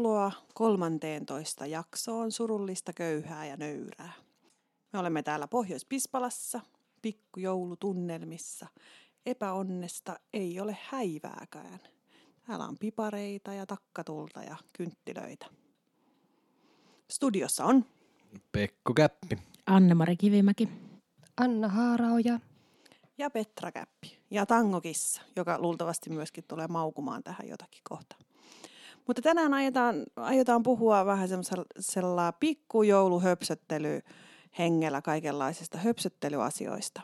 Tervetuloa 13 jaksoon surullista köyhää ja nöyrää. Me olemme täällä Pohjois-Pispalassa, pikkujoulutunnelmissa. Epäonnesta ei ole häivääkään. Täällä on pipareita ja takkatulta ja kynttilöitä. Studiossa on Pekko Käppi. Anne-Mari Kivimäki. Anna Haaraoja. ja Petra Käppi ja Tangokissa, joka luultavasti myöskin tulee maukumaan tähän jotakin kohta. Mutta tänään aiotaan, aiotaan puhua vähän semmoisella pikkujouluhöpsöttely hengellä kaikenlaisista höpsöttelyasioista.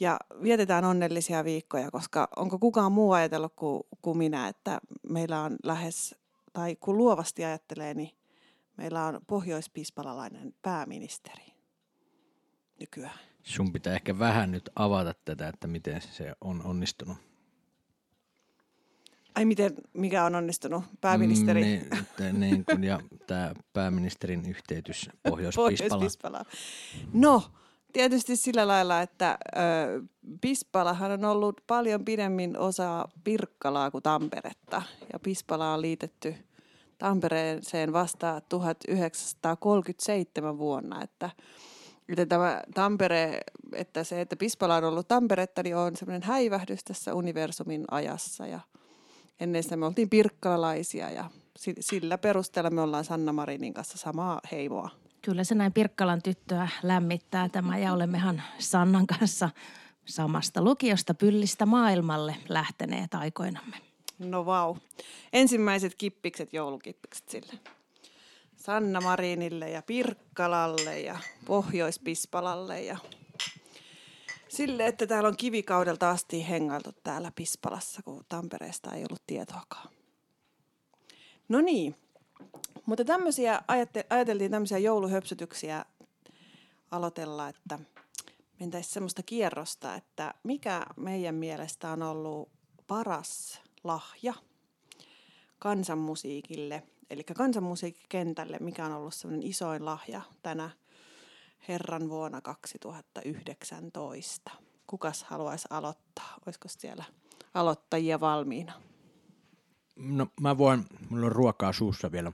Ja vietetään onnellisia viikkoja, koska onko kukaan muu ajatellut kuin, kuin minä, että meillä on lähes, tai kun luovasti ajattelee, niin meillä on pohjoispispalalainen pääministeri nykyään. Sun pitää ehkä vähän nyt avata tätä, että miten se on onnistunut. Ai miten, mikä on onnistunut? Pääministeri? Mm, niin, te- niin kun, ja tämä pääministerin yhteytys Pohjois-Pispalaan. Pohjois-Pispala. No, tietysti sillä lailla, että ö, Pispalahan on ollut paljon pidemmin osa Pirkkalaa kuin Tamperetta. Ja Pispala on liitetty Tampereeseen vasta 1937 vuonna, että Joten tämä Tampere, että se, että Pispala on ollut Tamperetta, niin on semmoinen häivähdys tässä universumin ajassa. Ja ennen sitä me oltiin pirkkalalaisia ja si- sillä perusteella me ollaan Sanna Marinin kanssa samaa heimoa. Kyllä se näin Pirkkalan tyttöä lämmittää tämä ja olemmehan Sannan kanssa samasta lukiosta pyllistä maailmalle lähteneet aikoinamme. No vau. Ensimmäiset kippikset, joulukippikset sille. Sanna Marinille ja Pirkkalalle ja Pohjois-Pispalalle ja sille, että täällä on kivikaudelta asti hengailtu täällä Pispalassa, kun Tampereesta ei ollut tietoakaan. No niin, mutta tämmöisiä, ajateltiin tämmöisiä jouluhöpsytyksiä aloitella, että mentäisiin semmoista kierrosta, että mikä meidän mielestä on ollut paras lahja kansanmusiikille, eli kansanmusiikkikentälle, mikä on ollut semmoinen isoin lahja tänä herran vuonna 2019. Kukas haluaisi aloittaa? Olisiko siellä aloittajia valmiina? No mä voin, mulla on ruokaa suussa vielä.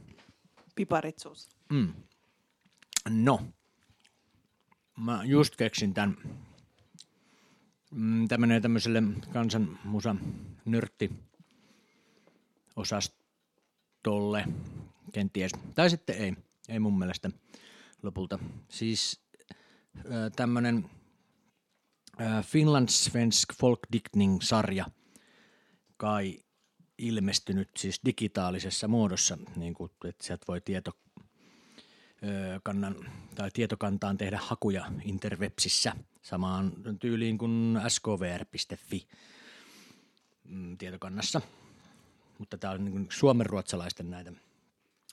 Piparit suussa. Mm. No, mä just keksin tämän. Mm, Tämä menee tämmöiselle kansanmusa nörtti osastolle, kenties. Tai sitten ei, ei mun mielestä lopulta. Siis tämmöinen Finland Svensk Folkdiktning-sarja kai ilmestynyt siis digitaalisessa muodossa, niin kuin, että sieltä voi tieto, kannan, tai tietokantaan tehdä hakuja interwebsissä samaan tyyliin kuin skvr.fi mm, tietokannassa. Mutta tämä on niin suomenruotsalaisten näitä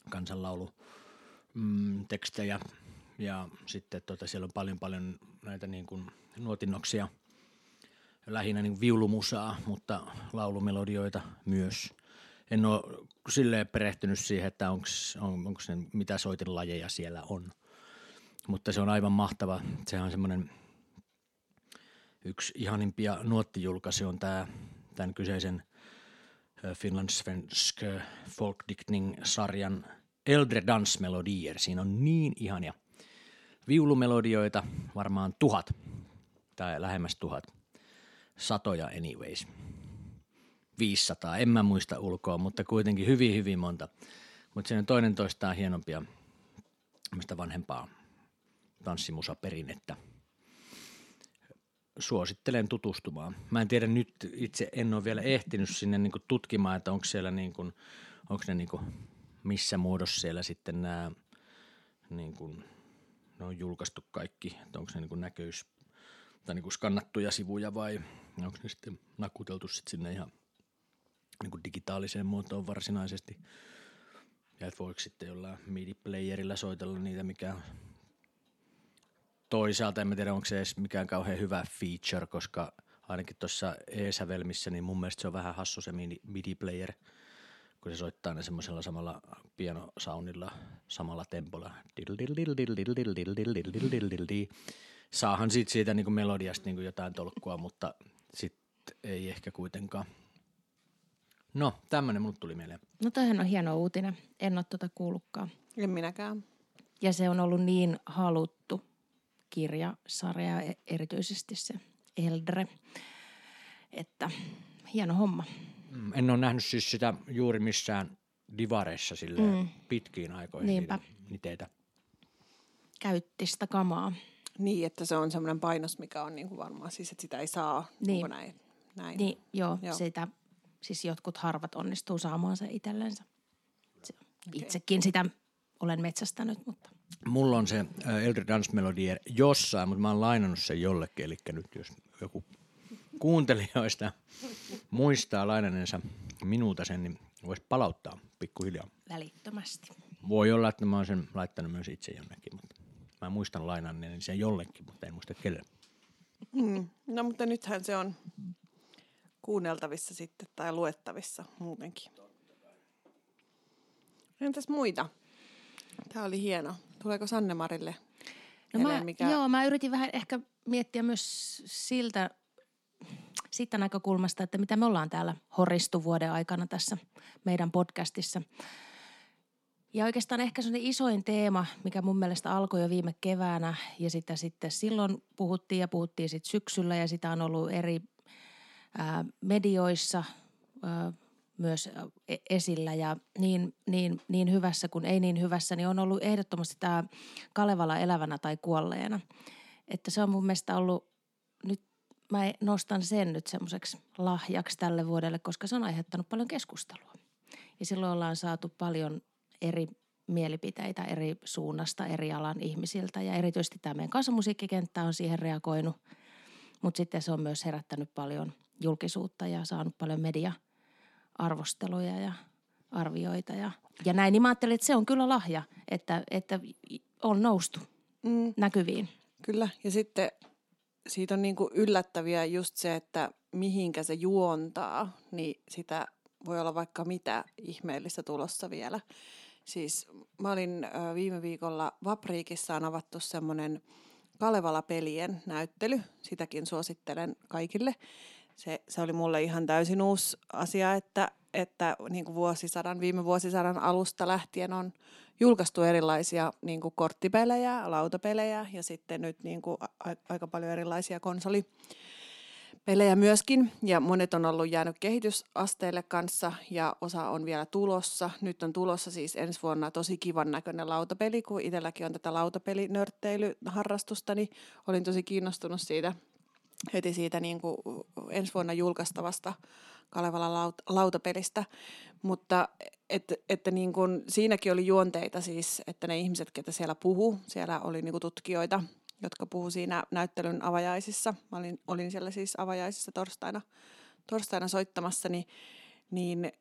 kansanlaulu mm, tekstejä ja sitten tota, siellä on paljon paljon näitä niin kuin nuotinnoksia, lähinnä niin viulumusaa, mutta laulumelodioita myös. En ole silleen perehtynyt siihen, että onks, on, onko ne, mitä soitinlajeja siellä on. Mutta se on aivan mahtava. Sehän on semmoinen yksi ihanimpia nuottijulkaisi on tämä, tämän kyseisen Finland Svensk Folkdiktning-sarjan Eldre Dansmelodier. Siinä on niin ihania viulumelodioita, varmaan tuhat tai lähemmäs tuhat satoja anyways. 500, en mä muista ulkoa, mutta kuitenkin hyvin, hyvin monta. Mutta siinä toinen toistaan hienompia, mistä vanhempaa tanssimusaperinnettä. Suosittelen tutustumaan. Mä en tiedä nyt, itse en ole vielä ehtinyt sinne niinku tutkimaan, että onko siellä niinku, onko ne niinku, missä muodossa siellä sitten nämä niinku, ne on julkaistu kaikki, että onko ne niinku näköys tai niinku skannattuja sivuja vai onko ne sitten nakuteltu sit sinne ihan niinku digitaaliseen muotoon varsinaisesti. Ja että voiko sitten jollain MIDI-playerillä soitella niitä, mikä toisaalta en tiedä, onko se edes mikään kauhean hyvä feature, koska ainakin tuossa e-sävelmissä, niin mun mielestä se on vähän hassu se midi- MIDI-player, kun se soittaa ne semmoisella samalla pianosoundilla, samalla tempolla. Saahan siitä, siitä niin melodiasta niin jotain tolkkua, mutta sitten ei ehkä kuitenkaan No, tämmönen mulle tuli mieleen. No toihan on hieno uutinen. En ole tuota kuullutkaan. En minäkään. Ja se on ollut niin haluttu kirjasarja, e- erityisesti se Eldre, että hieno homma. Mm, En ole nähnyt siis sitä juuri missään divareissa sille mm. pitkiin aikoihin Niinpä. niitä niteitä. Käyttistä kamaa. Niin, että se on semmoinen painos, mikä on niin kuin varmaan siis, että sitä ei saa. Niin. Onko näin? näin? Niin, joo, Joo. sitä, siis jotkut harvat onnistuu saamaan se itsellensä. Se, itsekin sitä olen metsästänyt, mutta Mulla on se äh, Eldred Dance Melodier jossain, mutta mä oon lainannut sen jollekin, eli nyt jos joku kuuntelijoista muistaa lainaneensa minulta sen, niin voisi palauttaa pikkuhiljaa. välittömästi. Voi olla, että mä oon sen laittanut myös itse jonnekin, mutta mä muistan lainanneeni sen jollekin, mutta en muista kelle. Mm. No mutta nythän se on kuunneltavissa sitten tai luettavissa muutenkin. Entäs muita? Tämä oli hieno. Tuleeko Sanne Marille No mä, mikä... Joo, mä yritin vähän ehkä miettiä myös siltä, siitä näkökulmasta, että mitä me ollaan täällä horristu vuoden aikana tässä meidän podcastissa. Ja oikeastaan ehkä se isoin teema, mikä mun mielestä alkoi jo viime keväänä ja sitä sitten silloin puhuttiin ja puhuttiin sitten syksyllä ja sitä on ollut eri ää, medioissa ää, myös e- esillä ja niin, niin, niin hyvässä kuin ei niin hyvässä, niin on ollut ehdottomasti tämä Kalevala elävänä tai kuolleena. Että se on mun mielestä ollut, nyt mä nostan sen nyt semmoiseksi lahjaksi tälle vuodelle, koska se on aiheuttanut paljon keskustelua. Ja silloin ollaan saatu paljon eri mielipiteitä eri suunnasta, eri alan ihmisiltä ja erityisesti tämä meidän kansanmusiikkikenttä on siihen reagoinut. Mutta sitten se on myös herättänyt paljon julkisuutta ja saanut paljon media-arvosteluja ja arvioita. Ja, ja näin, niin mä ajattelin, että se on kyllä lahja, että, että on noustu Mm, näkyviin. kyllä. Ja sitten siitä on niin kuin yllättäviä just se, että mihinkä se juontaa, niin sitä voi olla vaikka mitä ihmeellistä tulossa vielä. Siis mä olin viime viikolla Vapriikissa on avattu semmoinen Kalevala-pelien näyttely. Sitäkin suosittelen kaikille. Se, se oli mulle ihan täysin uusi asia, että, että niin kuin vuosisadan, viime vuosisadan alusta lähtien on julkaistu erilaisia niin kuin korttipelejä, lautapelejä ja sitten nyt niin kuin a- aika paljon erilaisia konsolipelejä myöskin. Ja monet on ollut jäänyt kehitysasteelle kanssa ja osa on vielä tulossa. Nyt on tulossa siis ensi vuonna tosi kivan näköinen lautapeli, kun itselläkin on tätä lautapelinörtteilyharrastusta, niin olin tosi kiinnostunut siitä heti siitä niin kuin ensi vuonna julkaistavasta Kalevalan laut- lautapelistä. Mutta että, että niin kuin, siinäkin oli juonteita siis, että ne ihmiset, ketä siellä puhu, siellä oli niin tutkijoita, jotka puhu siinä näyttelyn avajaisissa. Mä olin, olin siellä siis avajaisissa torstaina, torstaina soittamassa, niin, niin,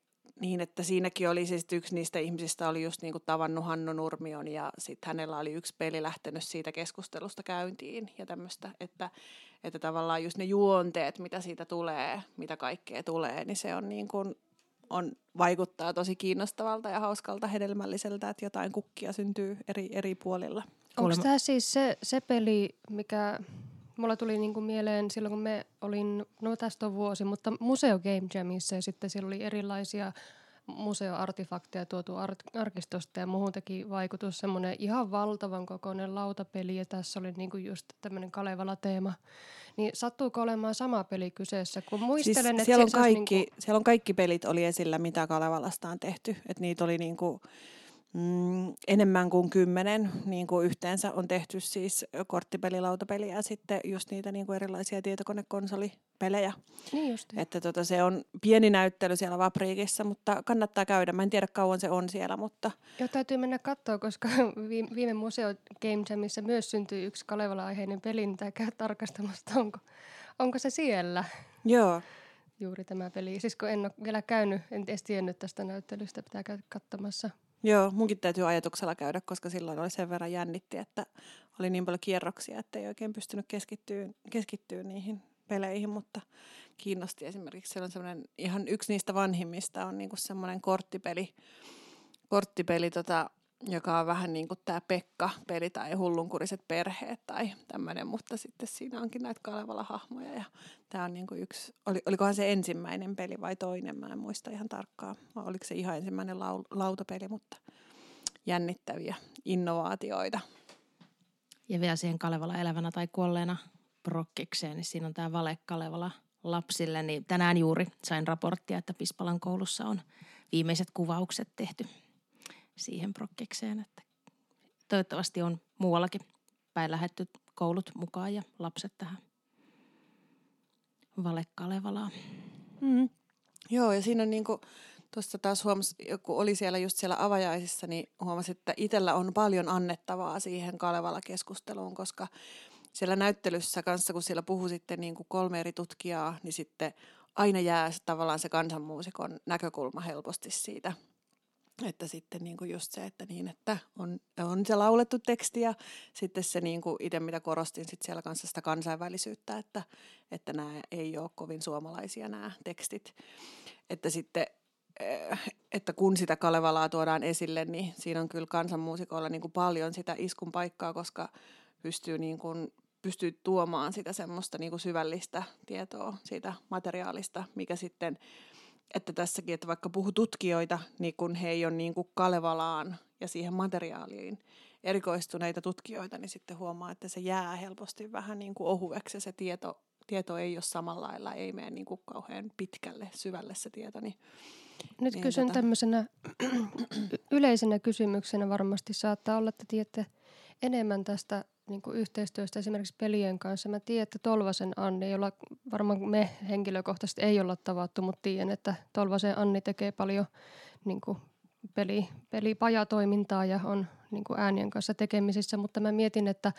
niin, että siinäkin oli siis yksi niistä ihmisistä oli just niin kuin tavannut Hannu Nurmion ja sitten hänellä oli yksi peli lähtenyt siitä keskustelusta käyntiin ja tämmöistä, että, että tavallaan just ne juonteet, mitä siitä tulee, mitä kaikkea tulee, niin se on niin kuin, on, vaikuttaa tosi kiinnostavalta ja hauskalta, hedelmälliseltä, että jotain kukkia syntyy eri, eri puolilla. Onko Kuulemma- tämä siis se, se peli, mikä mulla tuli niinku mieleen silloin, kun me olin, no tästä on vuosi, mutta Museo Game Jamissa ja sitten siellä oli erilaisia museoartifakteja tuotu ar- arkistosta ja muuhun teki vaikutus semmoinen ihan valtavan kokoinen lautapeli ja tässä oli niinku just tämmöinen Kalevala-teema. Niin sattuuko olemaan sama peli kyseessä? Kun muistelen, siis että siellä, on kaikki, niinku, siellä on kaikki pelit oli esillä, mitä Kalevalasta on tehty. Et niitä oli niinku, mm, enemmän kuin kymmenen niin kuin yhteensä on tehty siis korttipeli, lautapeli ja sitten just niitä niin kuin erilaisia tietokonekonsolipelejä. niin just. Että tota, se on pieni näyttely siellä Vapriikissa, mutta kannattaa käydä. Mä en tiedä kauan se on siellä, mutta Joo, täytyy mennä katsoa, koska viime, viime Museo Game Jamissa myös syntyi yksi Kalevala-aiheinen peli, niin tää käy tarkastamassa, onko, onko se siellä joo. juuri tämä peli. Siis kun en ole vielä käynyt, en edes tiennyt tästä näyttelystä, pitää käydä katsomassa. Joo, munkin täytyy ajatuksella käydä, koska silloin oli sen verran jännitti, että oli niin paljon kierroksia, että ei oikein pystynyt keskittyä, keskittyä niihin peleihin, mutta kiinnosti esimerkiksi. Siellä on semmoinen, ihan yksi niistä vanhimmista on niinku semmoinen korttipeli, korttipeli tota, joka on vähän niin kuin tämä Pekka-peli tai hullunkuriset perheet tai tämmöinen, mutta sitten siinä onkin näitä Kalevala-hahmoja ja tämä on niin kuin yksi, oli, olikohan se ensimmäinen peli vai toinen, mä en muista ihan tarkkaan, vai oliko se ihan ensimmäinen lau, lautapeli, mutta jännittäviä innovaatioita. Ja vielä siihen Kalevala elävänä tai kuolleena prokkikseen, niin siinä on tämä Vale Kalevala lapsille. Niin tänään juuri sain raporttia, että Pispalan koulussa on viimeiset kuvaukset tehty siihen prokkikseen, että toivottavasti on muuallakin päin lähetty koulut mukaan ja lapset tähän Vale Kalevalaan. Mm. Joo, ja siinä on niinku, tuossa taas huomasi, kun oli siellä just siellä avajaisissa, niin huomasi, että itsellä on paljon annettavaa siihen Kalevala-keskusteluun, koska siellä näyttelyssä kanssa, kun siellä puhui sitten niin kuin kolme eri tutkijaa, niin sitten aina jää tavallaan se kansanmuusikon näkökulma helposti siitä että sitten niin kuin just se, että niin, että on, on se laulettu teksti ja sitten se niin kuin itse mitä korostin sitten siellä kanssa sitä kansainvälisyyttä, että, että nämä ei ole kovin suomalaisia nämä tekstit. Että sitten eh, että kun sitä Kalevalaa tuodaan esille, niin siinä on kyllä kansanmuusikoilla niin kuin paljon sitä iskun paikkaa, koska pystyy, niin kuin, pystyy tuomaan sitä semmoista niin kuin syvällistä tietoa siitä materiaalista, mikä sitten että tässäkin, että vaikka puhu tutkijoita, niin kun he ei ole niin kuin Kalevalaan ja siihen materiaaliin erikoistuneita tutkijoita, niin sitten huomaa, että se jää helposti vähän niin kuin ohueksi ja se tieto, tieto ei ole samalla lailla, ei mene niin kuin kauhean pitkälle, syvälle se tieto. Niin, Nyt niin kysyn tota... tämmöisenä yleisenä kysymyksenä varmasti saattaa olla, että tiedätte enemmän tästä niin kuin yhteistyöstä esimerkiksi pelien kanssa. Mä tiedän, että Tolvasen Anni, jolla varmaan me henkilökohtaisesti ei olla tavattu, mutta tiedän, että Tolvasen Anni tekee paljon niin kuin peli, pelipajatoimintaa ja on niin kuin äänien kanssa tekemisissä, mutta mä mietin, että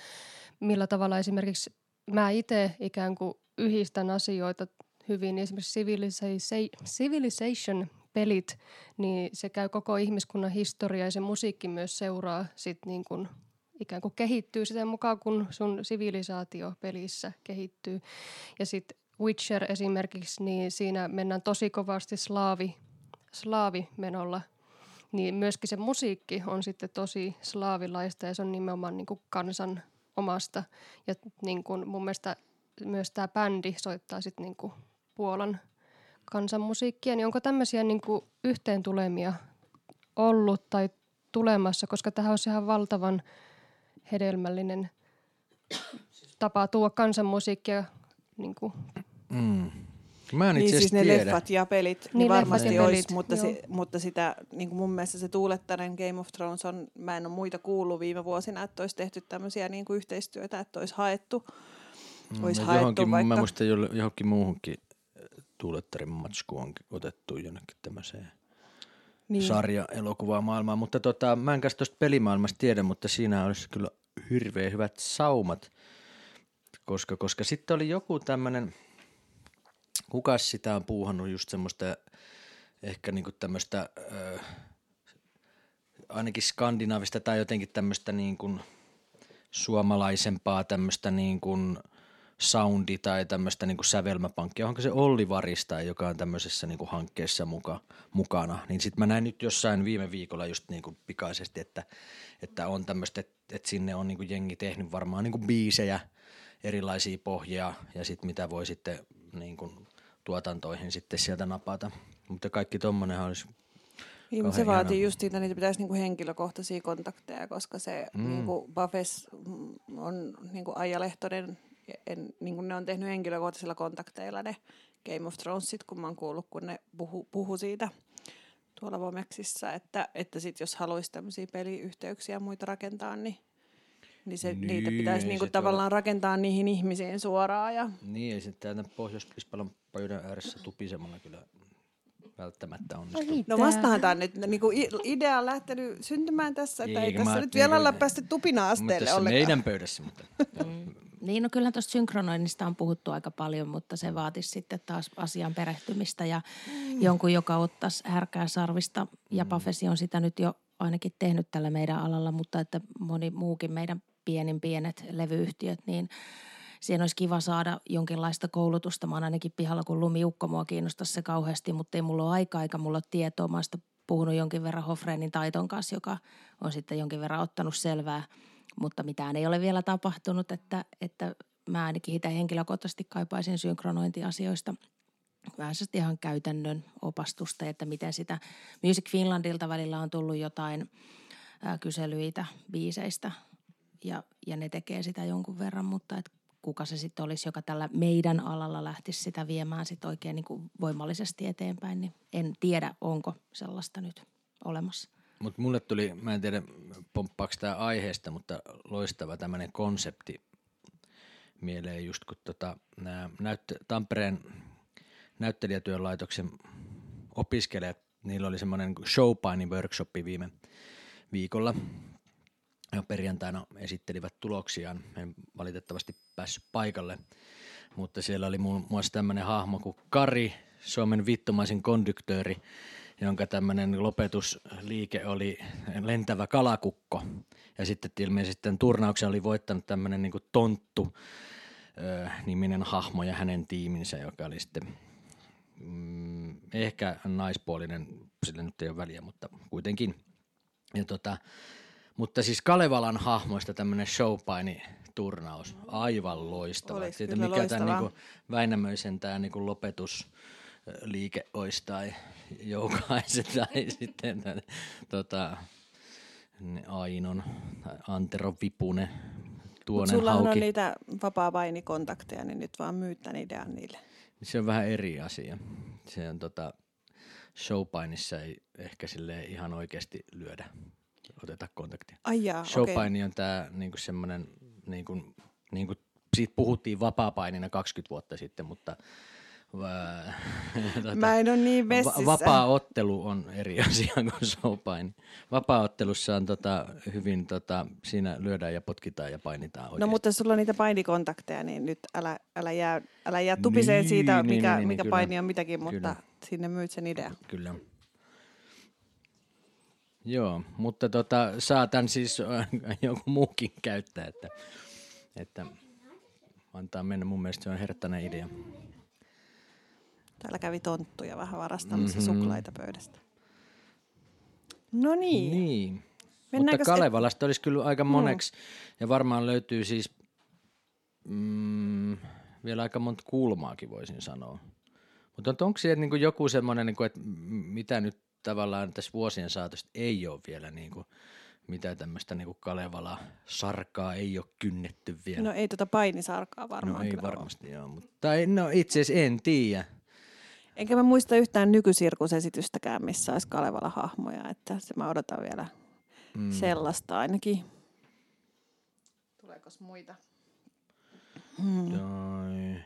millä tavalla esimerkiksi mä itse ikään kuin yhdistän asioita hyvin, esimerkiksi Civilization pelit, niin se käy koko ihmiskunnan historia ja se musiikki myös seuraa sit niin kuin ikään kuin kehittyy sitä mukaan, kun sun sivilisaatio pelissä kehittyy. Ja sitten Witcher esimerkiksi, niin siinä mennään tosi kovasti slaavi, slaavimenolla. Niin myöskin se musiikki on sitten tosi slaavilaista ja se on nimenomaan niin kuin kansan omasta. Ja niin kuin mun mielestä myös tämä bändi soittaa sitten niin kuin Puolan kansanmusiikkia. Niin onko tämmöisiä niin kuin yhteentulemia ollut tai tulemassa, koska tähän on ihan valtavan – hedelmällinen tapa tuoda kansanmusiikkia niin kuin. Mm. Mä en niin siis ne tiedä. leffat ja pelit, niin, Niin varmasti leffat ja olisi, pelit, mutta, joo. si, mutta sitä, niin kuin mun mielestä se tuulettainen Game of Thrones on, mä en ole muita kuullut viime vuosina, että olisi tehty tämmöisiä niin kuin yhteistyötä, että olisi haettu, Mm, olisi haettu johonkin, vaikka... Mä muistan johonkin muuhunkin tuulettarin matsku on otettu jonnekin tämmöiseen niin. sarja-elokuvaa maailmaan. Mutta tota, mä en kanssa tuosta pelimaailmasta tiedä, mutta siinä olisi kyllä hirveän hyvät saumat. Koska, koska sitten oli joku tämmöinen, kukas sitä on puuhannut just semmoista ehkä niinku tämmöistä ainakin skandinaavista tai jotenkin tämmöistä niin suomalaisempaa tämmöistä niin soundi tai tämmöistä niin kuin sävelmäpankkia. Onko se Olli Varista, joka on tämmöisessä niin kuin hankkeessa muka, mukana? Niin sitten mä näin nyt jossain viime viikolla just niin kuin pikaisesti, että, että on tämmöistä, että, että sinne on niin kuin jengi tehnyt varmaan niin kuin biisejä, erilaisia pohjia ja sitten mitä voi sitten niin kuin tuotantoihin sitten sieltä napata. Mutta kaikki tommonenhan olisi Niin, se Kauhean vaatii just siitä, niitä pitäisi niinku henkilökohtaisia kontakteja, koska se mm. niinku Buffes on niinku Aija Lehtonen, en, niinku ne on tehnyt henkilökohtaisilla kontakteilla ne Game of Thronesit, kun mä oon kuullut, kun ne puhu, puhu siitä tuolla Vomeksissa, että, että sit jos haluaisi tämmöisiä peliyhteyksiä ja muita rakentaa, niin, niin, se, Niin, niitä pitäisi ei niinku se tavallaan rakentaa niihin ihmisiin suoraan. Ja, Niin, ei se täältä Pohjois-Pispalon pöydän ääressä tupisemalla kyllä välttämättä onnistu. Ai, no tämä nyt, niinku i- idea on lähtenyt syntymään tässä, että ei, Eikä tässä nyt vielä olla päästy Mutta tupina-asteelle tässä ollenkaan. meidän pöydässä, mutta Mm. Niin, no kyllähän tuosta synkronoinnista on puhuttu aika paljon, mutta se vaatisi sitten taas asian perehtymistä ja mm. jonkun, joka ottaisi härkää sarvista. Ja Mm. Pafesi on sitä nyt jo ainakin tehnyt tällä meidän alalla, mutta että moni muukin meidän pienin pienet levyyhtiöt, niin siihen olisi kiva saada jonkinlaista koulutusta. Mä oon ainakin pihalla, kun lumiukko mua kiinnostaisi se kauheasti, mutta ei mulla ole aikaa eikä mulla ole tietoa. Mä oon puhunut jonkin verran Hofreenin taiton kanssa, joka on sitten jonkin verran ottanut selvää, mutta mitään ei ole vielä tapahtunut, että, että mä ainakin itse henkilökohtaisesti kaipaisin synkronointiasioista vähän ihan käytännön opastusta, että miten sitä Music Finlandilta välillä on tullut jotain kyselyitä biiseistä ja, ja ne tekee sitä jonkun verran, mutta et kuka se sitten olisi, joka tällä meidän alalla lähtisi sitä viemään sit oikein niin kuin voimallisesti eteenpäin, niin en tiedä, onko sellaista nyt olemassa. Mutta mulle tuli, mä en tiedä pomppaako tämä aiheesta, mutta loistava tämmöinen konsepti mieleen just kun tota, nää näyttö, Tampereen näyttelijätyölaitoksen opiskelijat, niillä oli semmoinen showpaini workshopi viime viikolla. Ja perjantaina esittelivät tuloksiaan. En valitettavasti päässyt paikalle, mutta siellä oli muun muassa tämmöinen hahmo kuin Kari, Suomen vittumaisin konduktööri, jonka tämmöinen lopetusliike oli lentävä kalakukko. Ja sitten ilmeisesti turnauksen oli voittanut tämmöinen niin tonttu niminen hahmo ja hänen tiiminsä, joka oli sitten mm, ehkä naispuolinen, sillä nyt ei ole väliä, mutta kuitenkin. Ja tota, mutta siis Kalevalan hahmoista tämmöinen showpaini turnaus, aivan loistava. Olisi Siitä, mikä tämän loistavaa. niin Väinämöisen tämä niin lopetusliike olisi tai joukaiset tai sitten tämän, tota, Ainon tai Antero Vipunen, Tuonen sullahan Hauki. on niitä vapaa kontakteja, niin nyt vaan myyt tän idean niille. Se on vähän eri asia. Se on tota, showpainissa ei ehkä sille ihan oikeasti lyödä, oteta kontaktia. Ai jaa, okei. Showpaini on tää niinku semmoinen, niinku, niinku, siitä puhuttiin vapaapainina 20 vuotta sitten, mutta vä, tota, Mä en ole niin messissä. va- vapaa-ottelu on eri asia kuin showpaini. Vapaa-ottelussa on tota, hyvin, tota, siinä lyödään ja potkitaan ja painitaan oikeasti. No mutta jos sulla on niitä painikontakteja, niin nyt älä, älä, jää, älä jää tupiseen Niin, siitä, niin, mikä, niin, niin, mikä kyllä. paini on mitäkin, mutta Kyllä. sinne myyt sen idea. Kyllä. Joo, mutta tota, saatan siis joku muukin käyttää, että, että antaa mennä. Mun mielestä se on herttäinen idea. Täällä kävi tonttuja vähän varastamassa Mhm. mm-hmm. suklaita pöydästä. No niin. Niin. Mutta Mennäänkö se- Kalevalasta olisi kyllä aika moneksi, ja varmaan löytyy siis mm, vielä aika monta kulmaakin voisin sanoa. Mutta onko siellä niinku joku semmoinen, niinku, että mitä nyt tavallaan tässä vuosien saatosta ei ole vielä, niinku, mitä tämmöistä niinku Kalevala-sarkaa ei ole kynnetty vielä? No ei tota painisarkaa varmaan no ei ole. varmasti joo, mutta tai no itse asiassa en tiedä. Enkä mä muista yhtään nykysirkusesitystäkään, missä olisi Kalevala hahmoja, että se mä odotan vielä mm. sellaista ainakin. Tuleeko muita? Mm. Tai...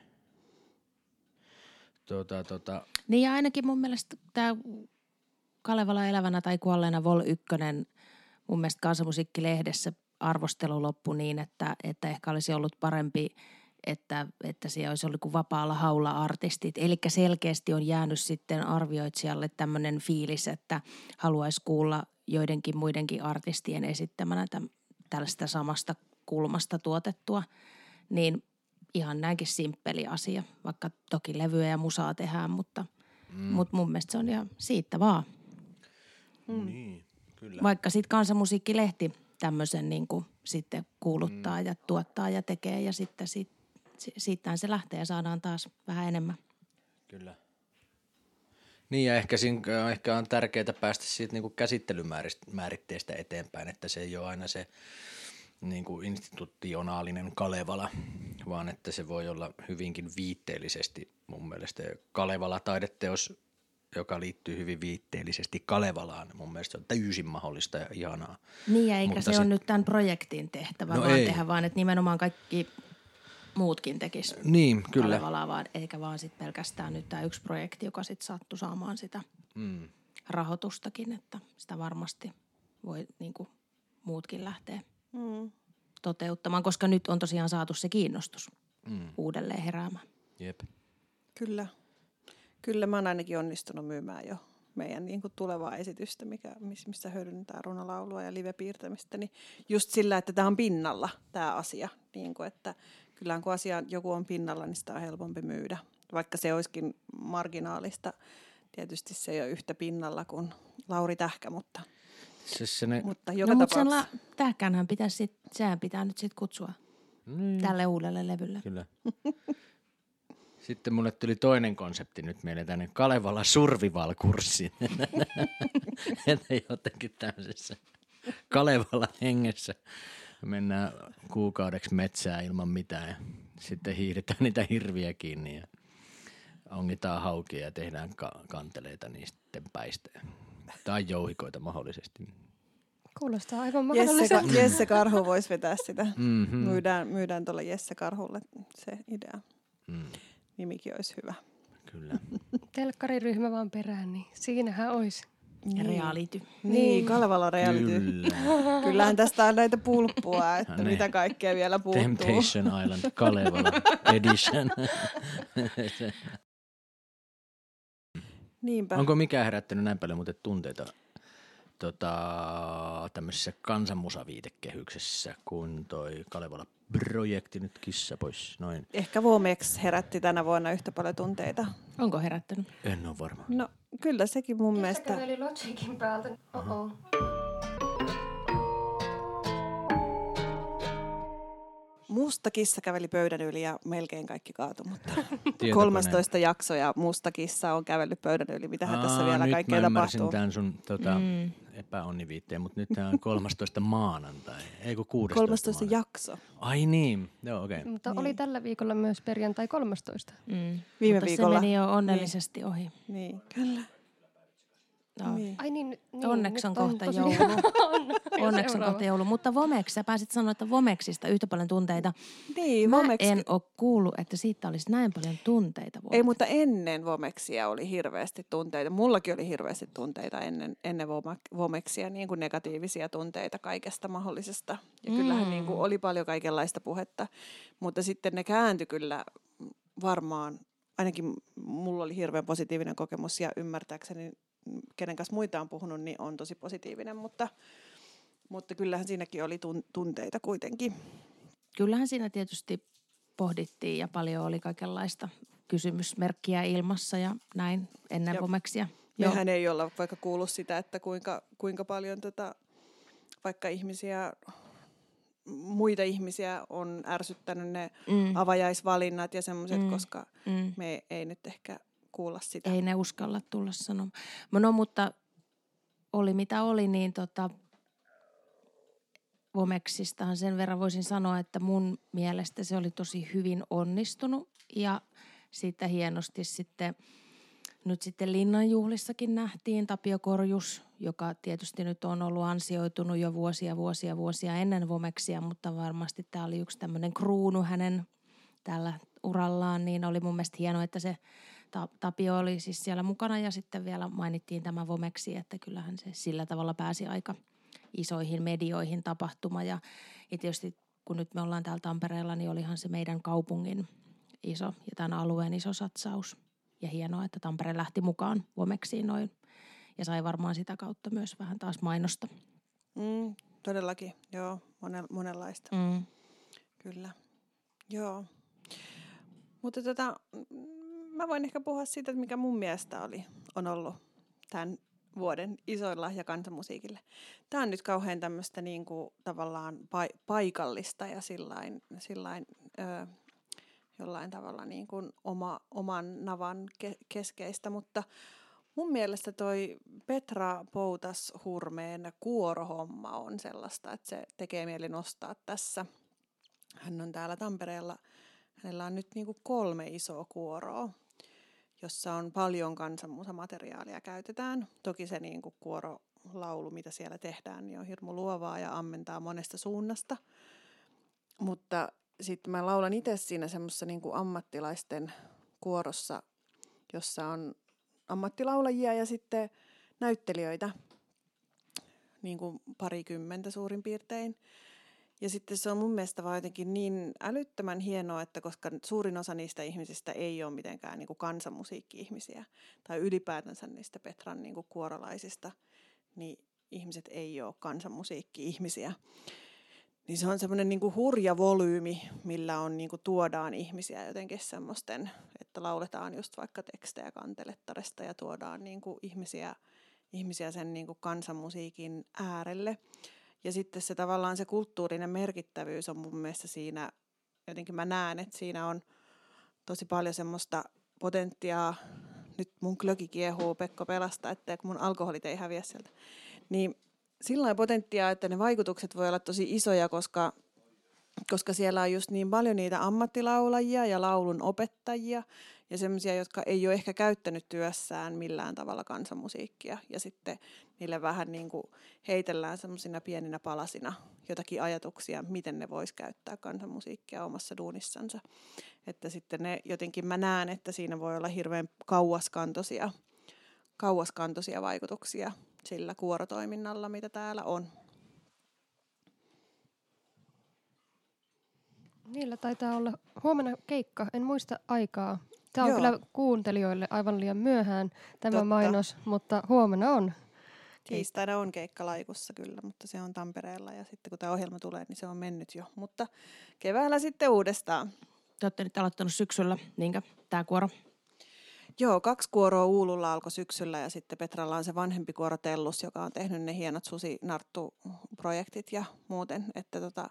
Tota, tota, Niin ja ainakin mun mielestä tämä Kalevala elävänä tai kuolleena Vol 1 mun mielestä kansanmusiikkilehdessä arvostelu loppui niin, että, että ehkä olisi ollut parempi, että, että siellä olisi ollut kuin vapaalla haulla artistit. Eli selkeästi on jäänyt sitten arvioitsijalle tämmöinen fiilis, että haluaisi kuulla joidenkin muidenkin artistien esittämänä täm, tällaista samasta kulmasta tuotettua. Niin ihan näinkin simppeli asia, vaikka toki levyä ja musaa tehdään, mutta, mm. mutta mun mielestä se on ihan siitä vaan. mm. niin, kyllä. Vaikka sitten kansanmusiikkilehti tämmöisen niin kuin sitten kuuluttaa mm. ja tuottaa ja tekee ja sitten sit, si- siitähän se lähtee ja saadaan taas vähän enemmän. Kyllä. Niin ja ehkä, siinä, ehkä on tärkeää päästä siitä niin käsittelymääritteestä eteenpäin, että se ei ole aina se niin kuin institutionaalinen Kalevala, vaan että se voi olla hyvinkin viitteellisesti mun mielestä. Kalevala taideteos, joka liittyy hyvin viitteellisesti Kalevalaan, mun mielestä on täysin mahdollista ja ihanaa. Niin ja eikä Mutta se sit- ole nyt tämän projektin tehtävä, No vaan ei. tehdä vaan, että nimenomaan kaikki muutkin tekis Niin, kyllä. Kalevalaa, vaan, eikä vaan sit pelkästään nyt tämä yksi projekti, joka sitten sattui saamaan sitä Mm. rahoitustakin, että sitä varmasti voi niin kuin muutkin lähteä Mm. toteuttamaan, koska nyt on tosiaan saatu se kiinnostus Mm. uudelleen heräämään. Jep. Kyllä. Kyllä mä oon ainakin onnistunut myymään jo meidän niin kuin tulevaa esitystä, mikä, miss- missä hyödynnetään runolaulua ja live-piirtämistä, niin just sillä, että tämä on pinnalla, tämä asia. Niin kuin, että kyllähän kun asia joku on pinnalla, niin sitä on helpompi myydä. Vaikka se olisikin marginaalista tietysti se ei ole yhtä pinnalla kuin Lauri Tähkä, mutta, Se, se ne, mutta joka no mutta sen tapauksessa. la- tähkänhän pitäisi sit, sehän pitää nyt sitten kutsua niin, tälle uudelle levylle. kyllä. Sitten mulle tuli toinen konsepti nyt mieleen tänne Kalevala Survival-kurssi. Että jotenkin tämmöisessä Kalevala hengessä mennään kuukaudeksi metsään ilman mitään ja sitten hiihdetään niitä hirviä kiinni ja ongitaan haukia ja tehdään ka- kanteleita niistä päistä. Tai jouhikoita mahdollisesti. Kuulostaa aivan Jesse, mahdolliselta. Ka- Jesse Karhu voisi vetää sitä. Mm-hmm. Myydään, myydään tuolle Jesse Karhulle se idea. Mm, Nimikin olisi hyvä. kyllä. Telkkariryhmä vaan perään, niin siinähän olisi. Ja reality. Niin, Kalevala reality. Kyllä. Kyllähän tästä on näitä pulppua, että Ne. mitä kaikkea vielä puuttuu. Temptation Island Kalevala Edition. Niinpä. Onko mikään herättänyt näin paljon muuten tunteita tota, tämmöisessä kansanmusaviitekehyksessä kuin toi Kalevala-projekti nyt kissa pois noin? Ehkä Vomex herätti tänä vuonna yhtä paljon tunteita. Onko herättänyt? En ole varma. No kyllä sekin mun mielestä. käveli päältä. Oh-oh. Musta kissa käveli pöydän yli ja melkein kaikki kaatui, mutta Tietokoneen. 13 jakso ja musta kissa on kävellyt pöydän yli. Mitähän Aa, tässä vielä nyt kaikkea mä ymmärsin tapahtuu? tämän sun tota, Mm. epäonniviitteen, mutta nyt tämä on 13 maanantai, eikö 16 13 maanantai? jakso. Ai niin, joo okei. Okay. Mutta Niin. oli tällä viikolla myös perjantai 13. Mm. Viime Mutta viikolla. se meni jo onnellisesti ohi. Niin, kyllä. Niin. Ai niin, niin Onneksi on kohta tosi- joulu. on. Onneksi on kohta joulu. Mutta Vomex, sä pääsit sanoa, että Vomeksista yhtä paljon tunteita. Niin, Mä Vomex, en ole kuullut, että siitä olisi näin paljon tunteita. ei, vuodessa. mutta ennen Vomexia oli hirveästi tunteita. Mullakin oli hirveästi tunteita ennen, ennen Vomexia, niin kuin negatiivisia tunteita kaikesta mahdollisesta. Ja kyllähän Mm. niin kuin oli paljon kaikenlaista puhetta, mutta sitten ne kääntyi kyllä varmaan, ainakin mulla oli hirveän positiivinen kokemus ja ymmärtääkseni, kenen kanssa muita on puhunut, niin on tosi positiivinen, mutta, mutta kyllähän siinäkin oli tun- tunteita kuitenkin. Kyllähän siinä tietysti pohdittiin ja paljon oli kaikenlaista kysymysmerkkiä ilmassa ja näin ennen Ja. Joo. Mehän ei olla vaikka kuullut sitä, että kuinka, kuinka paljon tota, vaikka ihmisiä, muita ihmisiä on ärsyttänyt ne Mm, avajaisvalinnat ja semmoiset, Mm. koska mm. me ei nyt ehkä kuulla sitä. Ei ne uskalla tulla sanomaan. No mutta oli mitä oli, niin tota, Vomexistahan sen verran voisin sanoa, että mun mielestä se oli tosi hyvin onnistunut ja siitä hienosti sitten nyt sitten Linnanjuhlissakin nähtiin Tapio Korjus, joka tietysti nyt on ollut ansioitunut jo vuosia, vuosia, vuosia ennen Vomexia, mutta varmasti tämä oli yksi tämmöinen kruunu hänen tällä urallaan, niin oli mun mielestä hienoa, että se Tapio oli siis siellä mukana ja sitten vielä mainittiin tämä Vomexi, että kyllähän se sillä tavalla pääsi aika isoihin medioihin tapahtuma ja, ja tietysti kun nyt me ollaan täällä Tampereella, niin olihan se meidän kaupungin iso ja tämän alueen iso satsaus. Ja hienoa, että Tampere lähti mukaan Vomeksiin noin ja sai varmaan sitä kautta myös vähän taas mainosta. Mm, todellakin, joo, monen, monenlaista, Mm. kyllä. Joo. Mutta tota, mä voin ehkä puhua siitä, että mikä mun mielestä oli, on ollut tämän vuoden isoin lahja kansanmusiikille. Tämä on nyt kauhean tämmöistä niin kuin, tavallaan pa- paikallista ja sillain, sillain ö, jollain tavalla niin kuin oma, oman navan ke- keskeistä, mutta mun mielestä toi Petra Poutas Hurmeen kuorohomma on sellaista, että se tekee mieli nostaa tässä. Hän on täällä Tampereella, hänellä on nyt niin kuin kolme isoa kuoroa, jossa on paljon kansanmusamateriaalia käytetään. Toki se niin kuin kuorolaulu, mitä siellä tehdään, niin on hirmu luovaa ja ammentaa monesta suunnasta. Mutta sitten mä laulan itse siinä semmoisessa niin kuin ammattilaisten kuorossa, jossa on ammattilaulajia ja sitten näyttelijöitä, niin kuin parikymmentä suurin piirtein. Ja sitten se on mun mielestä vaan jotenkin niin älyttömän hienoa, että koska suurin osa niistä ihmisistä ei ole mitenkään niin kuin kansanmusiikki-ihmisiä, tai ylipäätänsä niistä Petran niin kuin kuorolaisista, niin ihmiset ei ole kansanmusiikki-ihmisiä. Niin se on semmoinen niin kuin hurja volyymi, millä on niin kuin tuodaan ihmisiä jotenkin semmoisten, että lauletaan just vaikka tekstejä kantelettaresta ja tuodaan niin kuin ihmisiä, ihmisiä sen niin kuin kansanmusiikin äärelle. Ja sitten se tavallaan se kulttuurinen merkittävyys on mun mielestä siinä, jotenkin mä näen, että siinä on tosi paljon semmoista potentiaa. Nyt mun klöki kiehuu, Pekko pelasta, että mun alkoholit ei häviä sieltä. Niin sillä potentiaa, että ne vaikutukset voi olla tosi isoja, koska koska siellä on just niin paljon niitä ammattilaulajia ja laulun opettajia ja semmoisia, jotka ei ole ehkä käyttänyt työssään millään tavalla kansanmusiikkia. Ja sitten niille vähän niin kuin heitellään semmoisina pieninä palasina jotakin ajatuksia, miten ne vois käyttää kansanmusiikkia omassa duunissansa. Että sitten ne jotenkin mä näen, että siinä voi olla hirveän kauaskantoisia, kauaskantoisia vaikutuksia sillä kuorotoiminnalla, mitä täällä on. Niillä taitaa olla huomenna keikka, en muista aikaa. Tämä on Joo. kyllä kuuntelijoille aivan liian myöhään tämä Totta. mainos, mutta huomenna on. Tiistaina on keikka Laikussa kyllä, mutta se on Tampereella ja sitten kun tämä ohjelma tulee, niin se on mennyt jo. Mutta keväällä sitten uudestaan. Te olette nyt aloittanut syksyllä, niinkö, tämä kuoro? Joo, kaksi kuoroa Uululla alkoi syksyllä ja sitten Petralla on se vanhempi kuoro Tellus, joka on tehnyt ne hienot Susi-Narttu-projektit ja muuten. Että tota,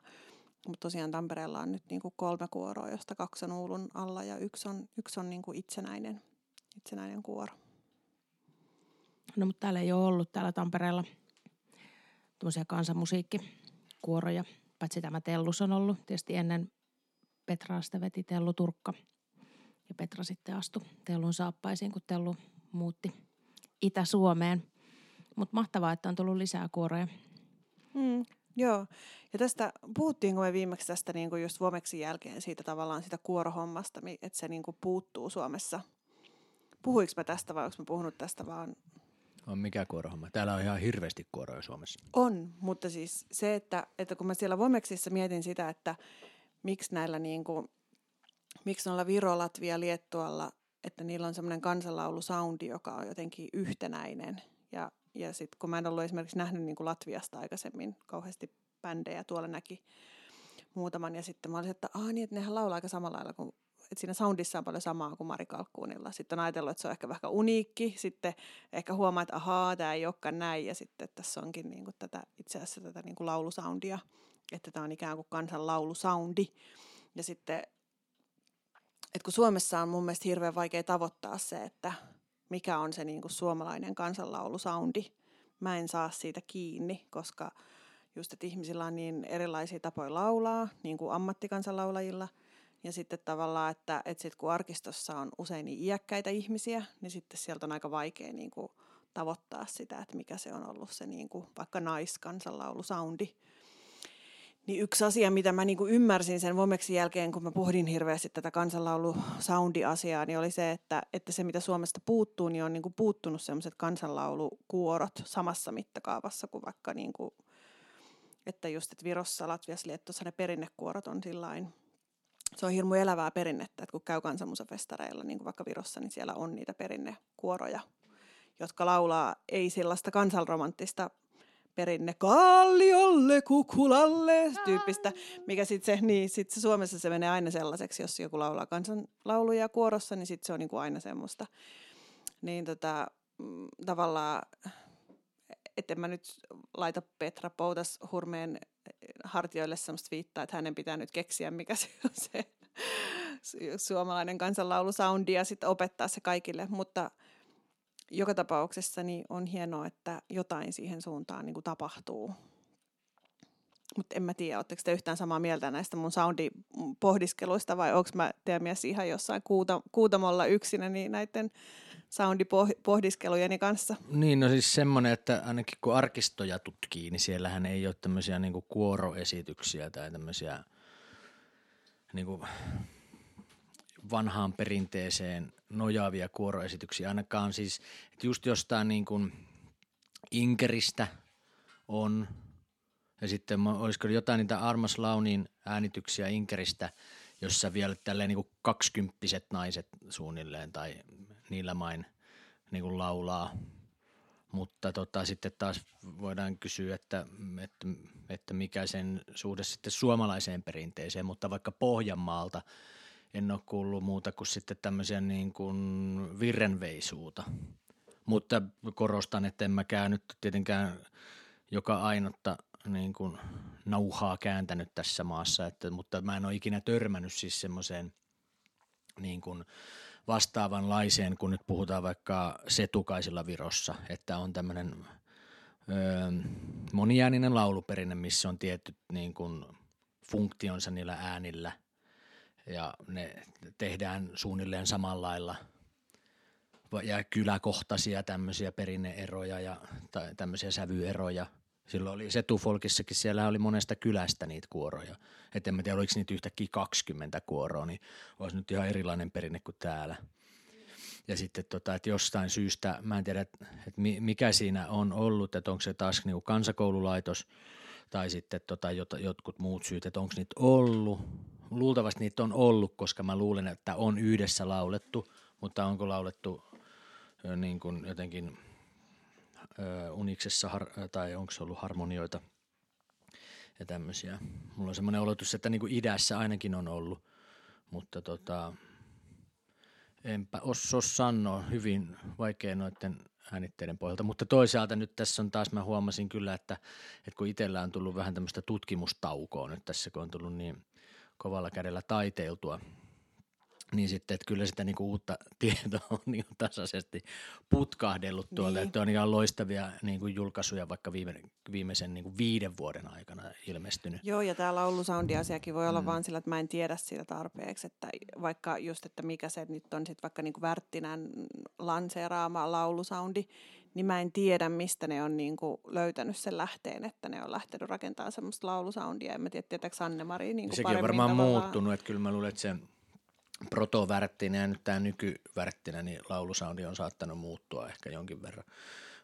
mutta tosiaan Tampereella on nyt niinku kolme kuoroa, josta kaksi on Uulun alla ja yksi on, yksi on niinku itsenäinen, itsenäinen kuoro. No mutta täällä ei ole ollut täällä Tampereella tämmöisiä kansanmusiikkikuoroja. Paitsi tämä Tellus on ollut. Tietysti ennen Petraa sitä veti Tellu Turkka. Ja Petra sitten astui Tellun saappaisiin, kun Tellu muutti Itä-Suomeen. Mutta mahtavaa, että on tullut lisää kuoroja. Mm, joo, ja tästä puhuttiinko me viimeksi tästä niin kuin just Vomeksin jälkeen siitä tavallaan sitä kuorohommasta, että se niin kuin puuttuu Suomessa. Puhuinko mä tästä vai onko mä puhunut tästä vaan? On mikä kuorohomma. Täällä on ihan hirveästi kuoroja Suomessa. On, mutta siis se, että, että kun mä siellä Vomeksissa mietin sitä, että miksi näillä niin kuin, miksi noilla Viro, Latvia, Liettualla, että niillä on semmoinen kansanlaulusoundi, joka on jotenkin yhtenäinen. Ja, ja sitten kun mä en ollut esimerkiksi nähnyt niin kuin Latviasta aikaisemmin kauheasti bändejä, tuolla näki muutaman. Ja sitten mä olisin, että Aa, niin, että nehän laulaa aika samalla lailla kuin että siinä soundissa on paljon samaa kuin Mari Kalkkuunilla. Sitten on ajatellut, että se on ehkä vähän uniikki. Sitten ehkä huomaa, että ahaa, tämä ei olekaan näin. Ja sitten tässä onkin niin kuin tätä, itse asiassa tätä niin kuin laulusoundia. Että tämä on ikään kuin kansan laulusoundi. Ja sitten, että kun Suomessa on mun mielestä hirveän vaikea tavoittaa se, että mikä on se niin kuin suomalainen kansanlaulusoundi. Mä en saa siitä kiinni, koska just, että ihmisillä on niin erilaisia tapoja laulaa, niin kuin ammattikansanlaulajilla – ja sitten tavallaan, että, että sit kun arkistossa on usein niin iäkkäitä ihmisiä, niin sitten sieltä on aika vaikea niin kuin tavoittaa sitä, että mikä se on ollut se niin kuin vaikka naiskansanlaulusoundi. Niin yksi asia, mitä mä niin kuin ymmärsin sen Vomeksin jälkeen, kun mä pohdin hirveästi tätä kansanlaulu-soundi-asiaa, niin oli se, että, että se mitä Suomesta puuttuu, niin on niin kuin puuttunut sellaiset kansanlaulukuorot samassa mittakaavassa kuin vaikka niin kuin, että just, että Virossa, Latviassa, Liettuassa ne perinnekuorot on sillain se on hirmu elävää perinnettä, että kun käy kansanmusafestareilla, niin kuin vaikka Virossa, niin siellä on niitä perinnekuoroja, jotka laulaa ei sellaista kansanromanttista perinne kalliolle, kukulalle tyyppistä, mikä sitten se, niin sit se Suomessa se menee aina sellaiseksi, jos joku laulaa kansanlauluja kuorossa, niin sitten se on niinku aina semmoista. Niin tota, mm, tavallaan, että mä nyt laita Petra Poutas hurmeen hartioille semmoista viittaa, että hänen pitää nyt keksiä, mikä se on se suomalainen kansanlaulusoundi ja sitten opettaa se kaikille, mutta joka tapauksessa niin on hienoa, että jotain siihen suuntaan niin kuin tapahtuu. Mutta en mä tiedä, oletteko te yhtään samaa mieltä näistä mun soundipohdiskeluista vai onko mä teidän mies ihan jossain kuuta, kuutamolla yksinä niin näiden soundipohdiskellujeni kanssa? Niin, no siis semmoinen, että ainakin kun arkistoja tutkii, niin siellähän ei ole tämmöisiä niinku kuoroesityksiä tai tämmöisiä niinku vanhaan perinteeseen nojaavia kuoroesityksiä. Ainakaan siis, että just jostain niin kuin Inkeristä on, ja sitten olisiko jotain niitä Armas Launin äänityksiä Inkeristä, jossa vielä tälleen niin kuin kaksikymppiset naiset suunnilleen tai niillä main niin kuin laulaa. Mutta tota, sitten taas voidaan kysyä, että, että, että mikä sen suhde sitten suomalaiseen perinteeseen, mutta vaikka Pohjanmaalta en ole kuullut muuta kuin sitten tämmöisiä niin kuin virrenveisuuta. Mutta korostan, että en mä käynyt tietenkään joka ainotta niin kuin nauhaa kääntänyt tässä maassa, että, mutta mä en ole ikinä törmännyt siis semmoiseen niin kuin vastaavanlaiseen, kun nyt puhutaan vaikka setukaisilla Virossa, että on tämmöinen öö, moniääninen lauluperinne, missä on tietyt niin kuin funktionsa niillä äänillä ja ne tehdään suunnilleen samalla lailla ja kyläkohtaisia tämmöisiä perinneeroja ja tai tämmöisiä sävyeroja. Silloin oli Setufolkissakin, siellä oli monesta kylästä niitä kuoroja. että en tiedä, oliko niitä yhtäkkiä 20 kuoroa, niin olisi nyt ihan erilainen perinne kuin täällä. Ja sitten, tota, että jostain syystä, mä en tiedä, että mikä siinä on ollut, että onko se taas niin kansakoululaitos tai sitten tota, jot, jotkut muut syyt, että onko niitä ollut. Luultavasti niitä on ollut, koska mä luulen, että on yhdessä laulettu, mutta onko laulettu niin kuin jotenkin uniksessa tai onko se ollut harmonioita ja tämmöisiä. Mulla on semmoinen oletus, että niin kuin idässä ainakin on ollut, mutta tota, enpä osaa sanoa hyvin vaikea noiden äänitteiden pohjalta. Mutta toisaalta nyt tässä on taas, mä huomasin kyllä, että, että kun itsellä on tullut vähän tämmöistä tutkimustaukoa nyt tässä, kun on tullut niin kovalla kädellä taiteiltua niin sitten, että kyllä sitä niinku uutta tietoa on niinku tasaisesti putkahdellut tuolta, niin. että on ihan loistavia niinku julkaisuja vaikka viime, viimeisen niinku viiden vuoden aikana ilmestynyt. Joo, ja tämä laulusoundiasiakin voi olla mm. vaan sillä, että mä en tiedä sitä tarpeeksi, että vaikka just, että mikä se nyt on sitten vaikka niinku Värttinän lanseeraama laulusoundi, niin mä en tiedä, mistä ne on niinku löytänyt sen lähteen, että ne on lähtenyt rakentamaan semmoista laulusoundia. En mä tiedä, tietääkö Anne-Mari niinku Sekin on varmaan tavallaan. muuttunut, että kyllä mä luulen, että se protovärttinä ja nyt tämä nykyvärttinä, niin laulusoundi on saattanut muuttua ehkä jonkin verran,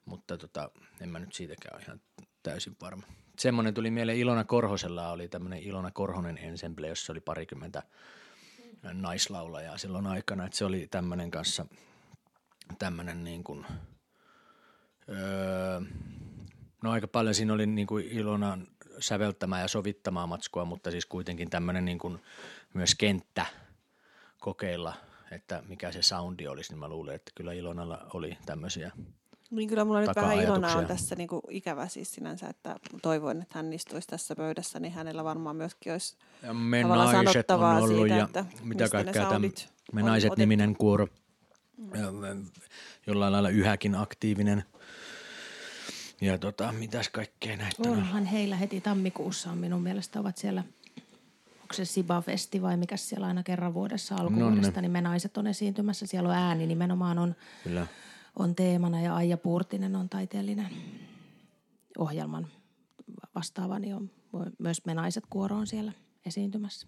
mutta tota, en mä nyt siitäkään ole ihan täysin varma. Semmoinen tuli mieleen Ilona Korhosella oli tämmöinen Ilona Korhonen ensemble, jossa oli parikymmentä naislaulajaa silloin aikana, että se oli tämmöinen kanssa tämmöinen niin kuin, öö, no aika paljon siinä oli niin kuin Ilonan säveltämää ja sovittamaa matskua, mutta siis kuitenkin tämmöinen niin kuin myös kenttä – kokeilla, että mikä se soundi olisi, niin mä luulen, että kyllä Ilonalla oli tämmöisiä niin kyllä mulla nyt vähän Ilona on tässä niin kuin ikävä siis sinänsä, että toivoin, että hän istuisi tässä pöydässä, niin hänellä varmaan myöskin olisi ja me naiset on ollut siitä, ja että mitä kaikkea tämä Me naiset niminen kuoro. Jollain lailla yhäkin aktiivinen. Ja tota, mitäs kaikkea näitä Onhan heillä heti tammikuussa on minun mielestä ovat siellä – onko se Siba-festi vai mikä siellä aina kerran vuodessa alkuvuodesta, niin me naiset on esiintymässä. Siellä on ääni nimenomaan on, Kyllä. on teemana ja Aija Puurtinen on taiteellinen ohjelman vastaava, niin on myös me naiset kuoro on siellä esiintymässä.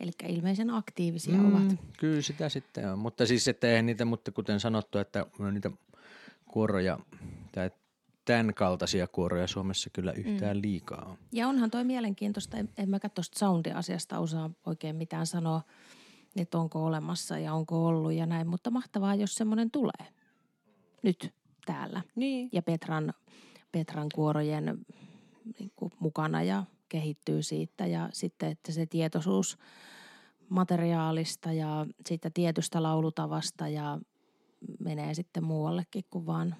Eli ilmeisen aktiivisia mm, ovat. Kyllä sitä sitten on, mutta siis että eihän niitä, mutta kuten sanottu, että niitä kuoroja tai tämän kaltaisia kuoroja Suomessa kyllä yhtään mm. liikaa on. Ja onhan toi mielenkiintoista, en, en mä tuosta soundi-asiasta osaa oikein mitään sanoa, että onko olemassa ja onko ollut ja näin, mutta mahtavaa, jos semmoinen tulee nyt täällä. Niin. Ja Petran, Petran kuorojen niin kuin, mukana ja kehittyy siitä ja sitten, että se tietoisuus materiaalista ja siitä tietystä laulutavasta ja menee sitten muuallekin kuin vaan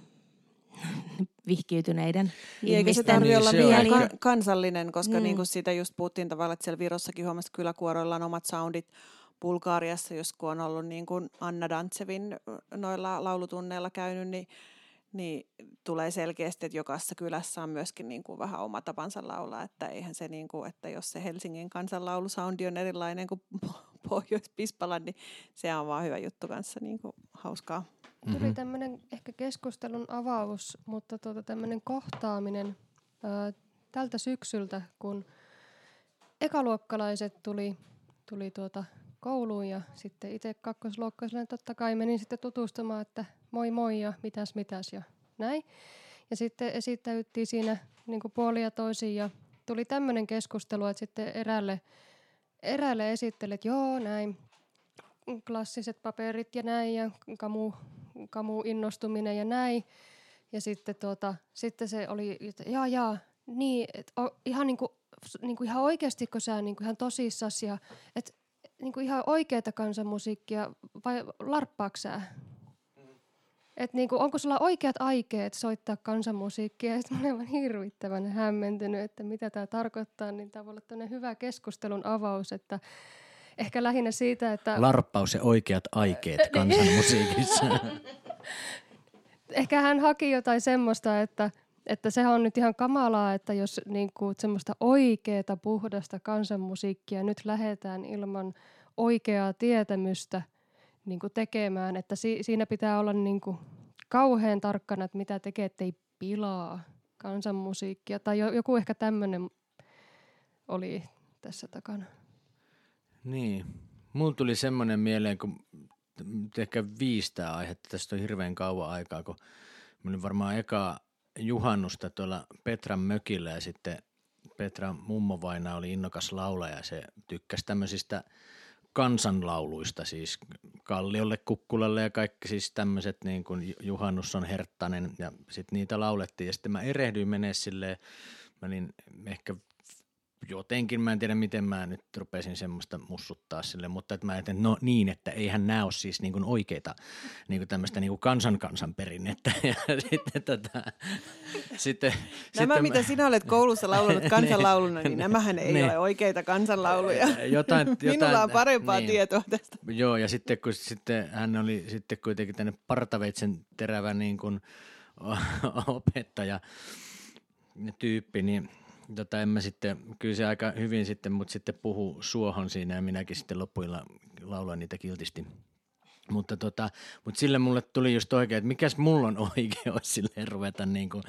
vihkiytyneiden niin, Eikä se tarvitse olla niin, vielä ka- kansallinen, koska mm. niin kuin siitä just puhuttiin tavallaan, että siellä Virossakin huomasi, että kyläkuoroilla on omat soundit. Bulgaariassa, jos kun on ollut niin kuin Anna Dantsevin noilla laulutunneilla käynyt, niin, niin tulee selkeästi, että jokaisessa kylässä on myöskin niin kuin vähän oma tapansa laulaa, että eihän se niin kuin, että jos se Helsingin kansanlaulusoundi on erilainen kuin Pohjois-Pispala, niin se on vaan hyvä juttu kanssa, niin kuin hauskaa. Tuli mm-hmm. tämmöinen ehkä keskustelun avaus, mutta tuota, tämmöinen kohtaaminen ää, tältä syksyltä, kun ekaluokkalaiset tuli, tuli tuota kouluun ja sitten itse kakkosluokkaiselle totta kai menin sitten tutustumaan, että moi moi ja mitäs mitäs ja näin. Ja sitten esittäyttiin siinä niin puoli ja ja tuli tämmöinen keskustelu, että sitten eräälle, eräälle esittelet, että joo näin, klassiset paperit ja näin ja kamu kamu innostuminen ja näin. Ja sitten, tuota, sitten se oli, että jaa, jaa, niin, et, o, ihan, niinku, niinku ihan oikeasti, kun sä niinku ihan tosissas ja et, niin kuin ihan oikeaa kansanmusiikkia vai larppaako sä? Et niin kuin, onko sulla oikeat aikeet soittaa kansanmusiikkia? Sitten mä olen hirvittävän hämmentynyt, että mitä tämä tarkoittaa. Niin tämä voi olla hyvä keskustelun avaus, että ehkä lähinnä siitä, että... Larppaus ja oikeat aikeet kansanmusiikissa. ehkä hän haki jotain semmoista, että, että sehän on nyt ihan kamalaa, että jos niin kuin, semmoista oikeaa, puhdasta kansanmusiikkia nyt lähetään ilman oikeaa tietämystä niin kuin tekemään, että si- siinä pitää olla niin kuin kauhean tarkkana, että mitä tekee, ettei pilaa kansanmusiikkia. Tai joku ehkä tämmöinen oli tässä takana. Niin. Mulla tuli semmoinen mieleen, kun ehkä viistää aihetta, tästä on hirveän kauan aikaa, kun mä olin varmaan eka juhannusta tuolla Petran mökillä ja sitten Petra mummovaina oli innokas laulaja ja se tykkäsi tämmöisistä kansanlauluista, siis Kalliolle, Kukkulalle ja kaikki siis tämmöiset niin kuin Juhannus on herttainen ja sitten niitä laulettiin. Ja sitten mä erehdyin menee silleen, mä olin ehkä jotenkin, mä en tiedä miten mä nyt rupesin semmoista mussuttaa sille, mutta että mä ajattelin, no niin, että eihän nämä ole siis niin kuin oikeita niin kuin tämmöistä niin kuin kansan kansan perinnettä. Ja sitten, tota, sitten, Nämä, sitten mitä mä, sinä olet koulussa laulanut kansanlauluna, niin nämähän ei ne. ole oikeita kansanlauluja. Jotain, jotain, Minulla on parempaa niin. tietoa tästä. Joo, ja sitten kun sitten hän oli sitten kuitenkin tänne partaveitsen terävä niin kuin opettaja tyyppi, niin tota, en mä sitten, kyllä se aika hyvin sitten, mutta sitten puhu suohon siinä ja minäkin sitten loppuilla laulan niitä kiltisti. Mutta, tota, mutta sille mulle tuli just oikein, että mikäs mulla on oikeus sille ruveta niin kuin,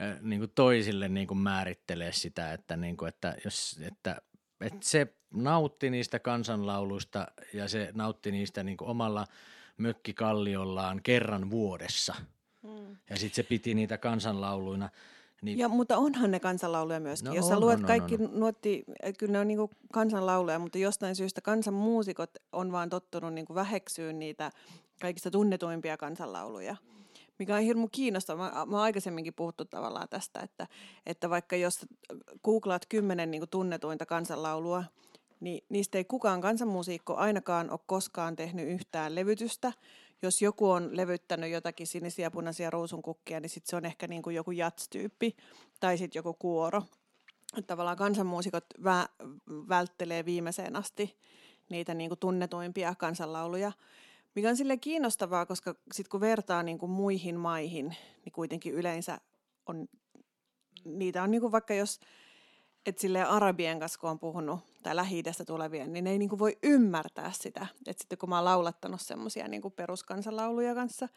äh, niin kuin toisille niin kuin määrittelee sitä, että, niin kuin, että, jos, että, että se nautti niistä kansanlauluista ja se nautti niistä niin kuin omalla mökkikalliollaan kerran vuodessa. Mm. Ja sitten se piti niitä kansanlauluina – niin. Ja, mutta onhan ne kansanlauluja myöskin. No Jos sä on, luet on, on, kaikki on. nuotti, kyllä ne on niinku kansanlauluja, mutta jostain syystä kansanmuusikot on vaan tottunut niinku väheksyä niitä kaikista tunnetuimpia kansanlauluja. Mikä on hirmu kiinnostavaa. Mä, mä oon aikaisemminkin puhuttu tavallaan tästä, että, että vaikka jos googlaat kymmenen niinku tunnetuinta kansanlaulua, niin niistä ei kukaan kansanmuusikko ainakaan ole koskaan tehnyt yhtään levytystä – jos joku on levyttänyt jotakin sinisiä, punaisia ruusunkukkia, niin sit se on ehkä niin kuin joku jats-tyyppi tai sitten joku kuoro. Tavallaan kansanmuusikot vä- välttelee viimeiseen asti niitä niin kuin tunnetuimpia kansanlauluja, mikä on sille kiinnostavaa, koska sitten kun vertaa niin kuin muihin maihin, niin kuitenkin yleensä on, niitä on niin kuin vaikka jos, että sille arabien kanssa kun on puhunut tai lähi tulevien, niin ne ei niinku voi ymmärtää sitä. Että sitten kun mä oon laulattanut semmoisia niinku peruskansanlauluja kanssa,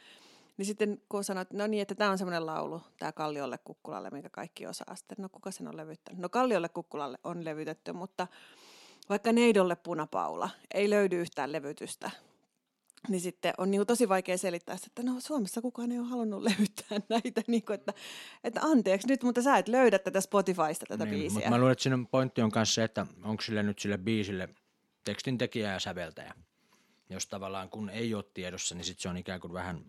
niin sitten kun sanoit, no niin, että tämä on semmoinen laulu, tämä Kalliolle Kukkulalle, minkä kaikki osaa. Sitten, no kuka sen on levyttänyt? No Kalliolle Kukkulalle on levytetty, mutta vaikka Neidolle Punapaula ei löydy yhtään levytystä, niin sitten on niin kuin tosi vaikea selittää, että no Suomessa kukaan ei ole halunnut levyttää näitä, niin kuin, että, että anteeksi nyt, mutta sä et löydä tätä Spotifysta tätä niin, biisiä. Mutta mä luulen, että siinä pointti on myös se, että onko sille nyt sille biisille tekstintekijä ja säveltäjä. Jos tavallaan kun ei ole tiedossa, niin sitten se on ikään kuin vähän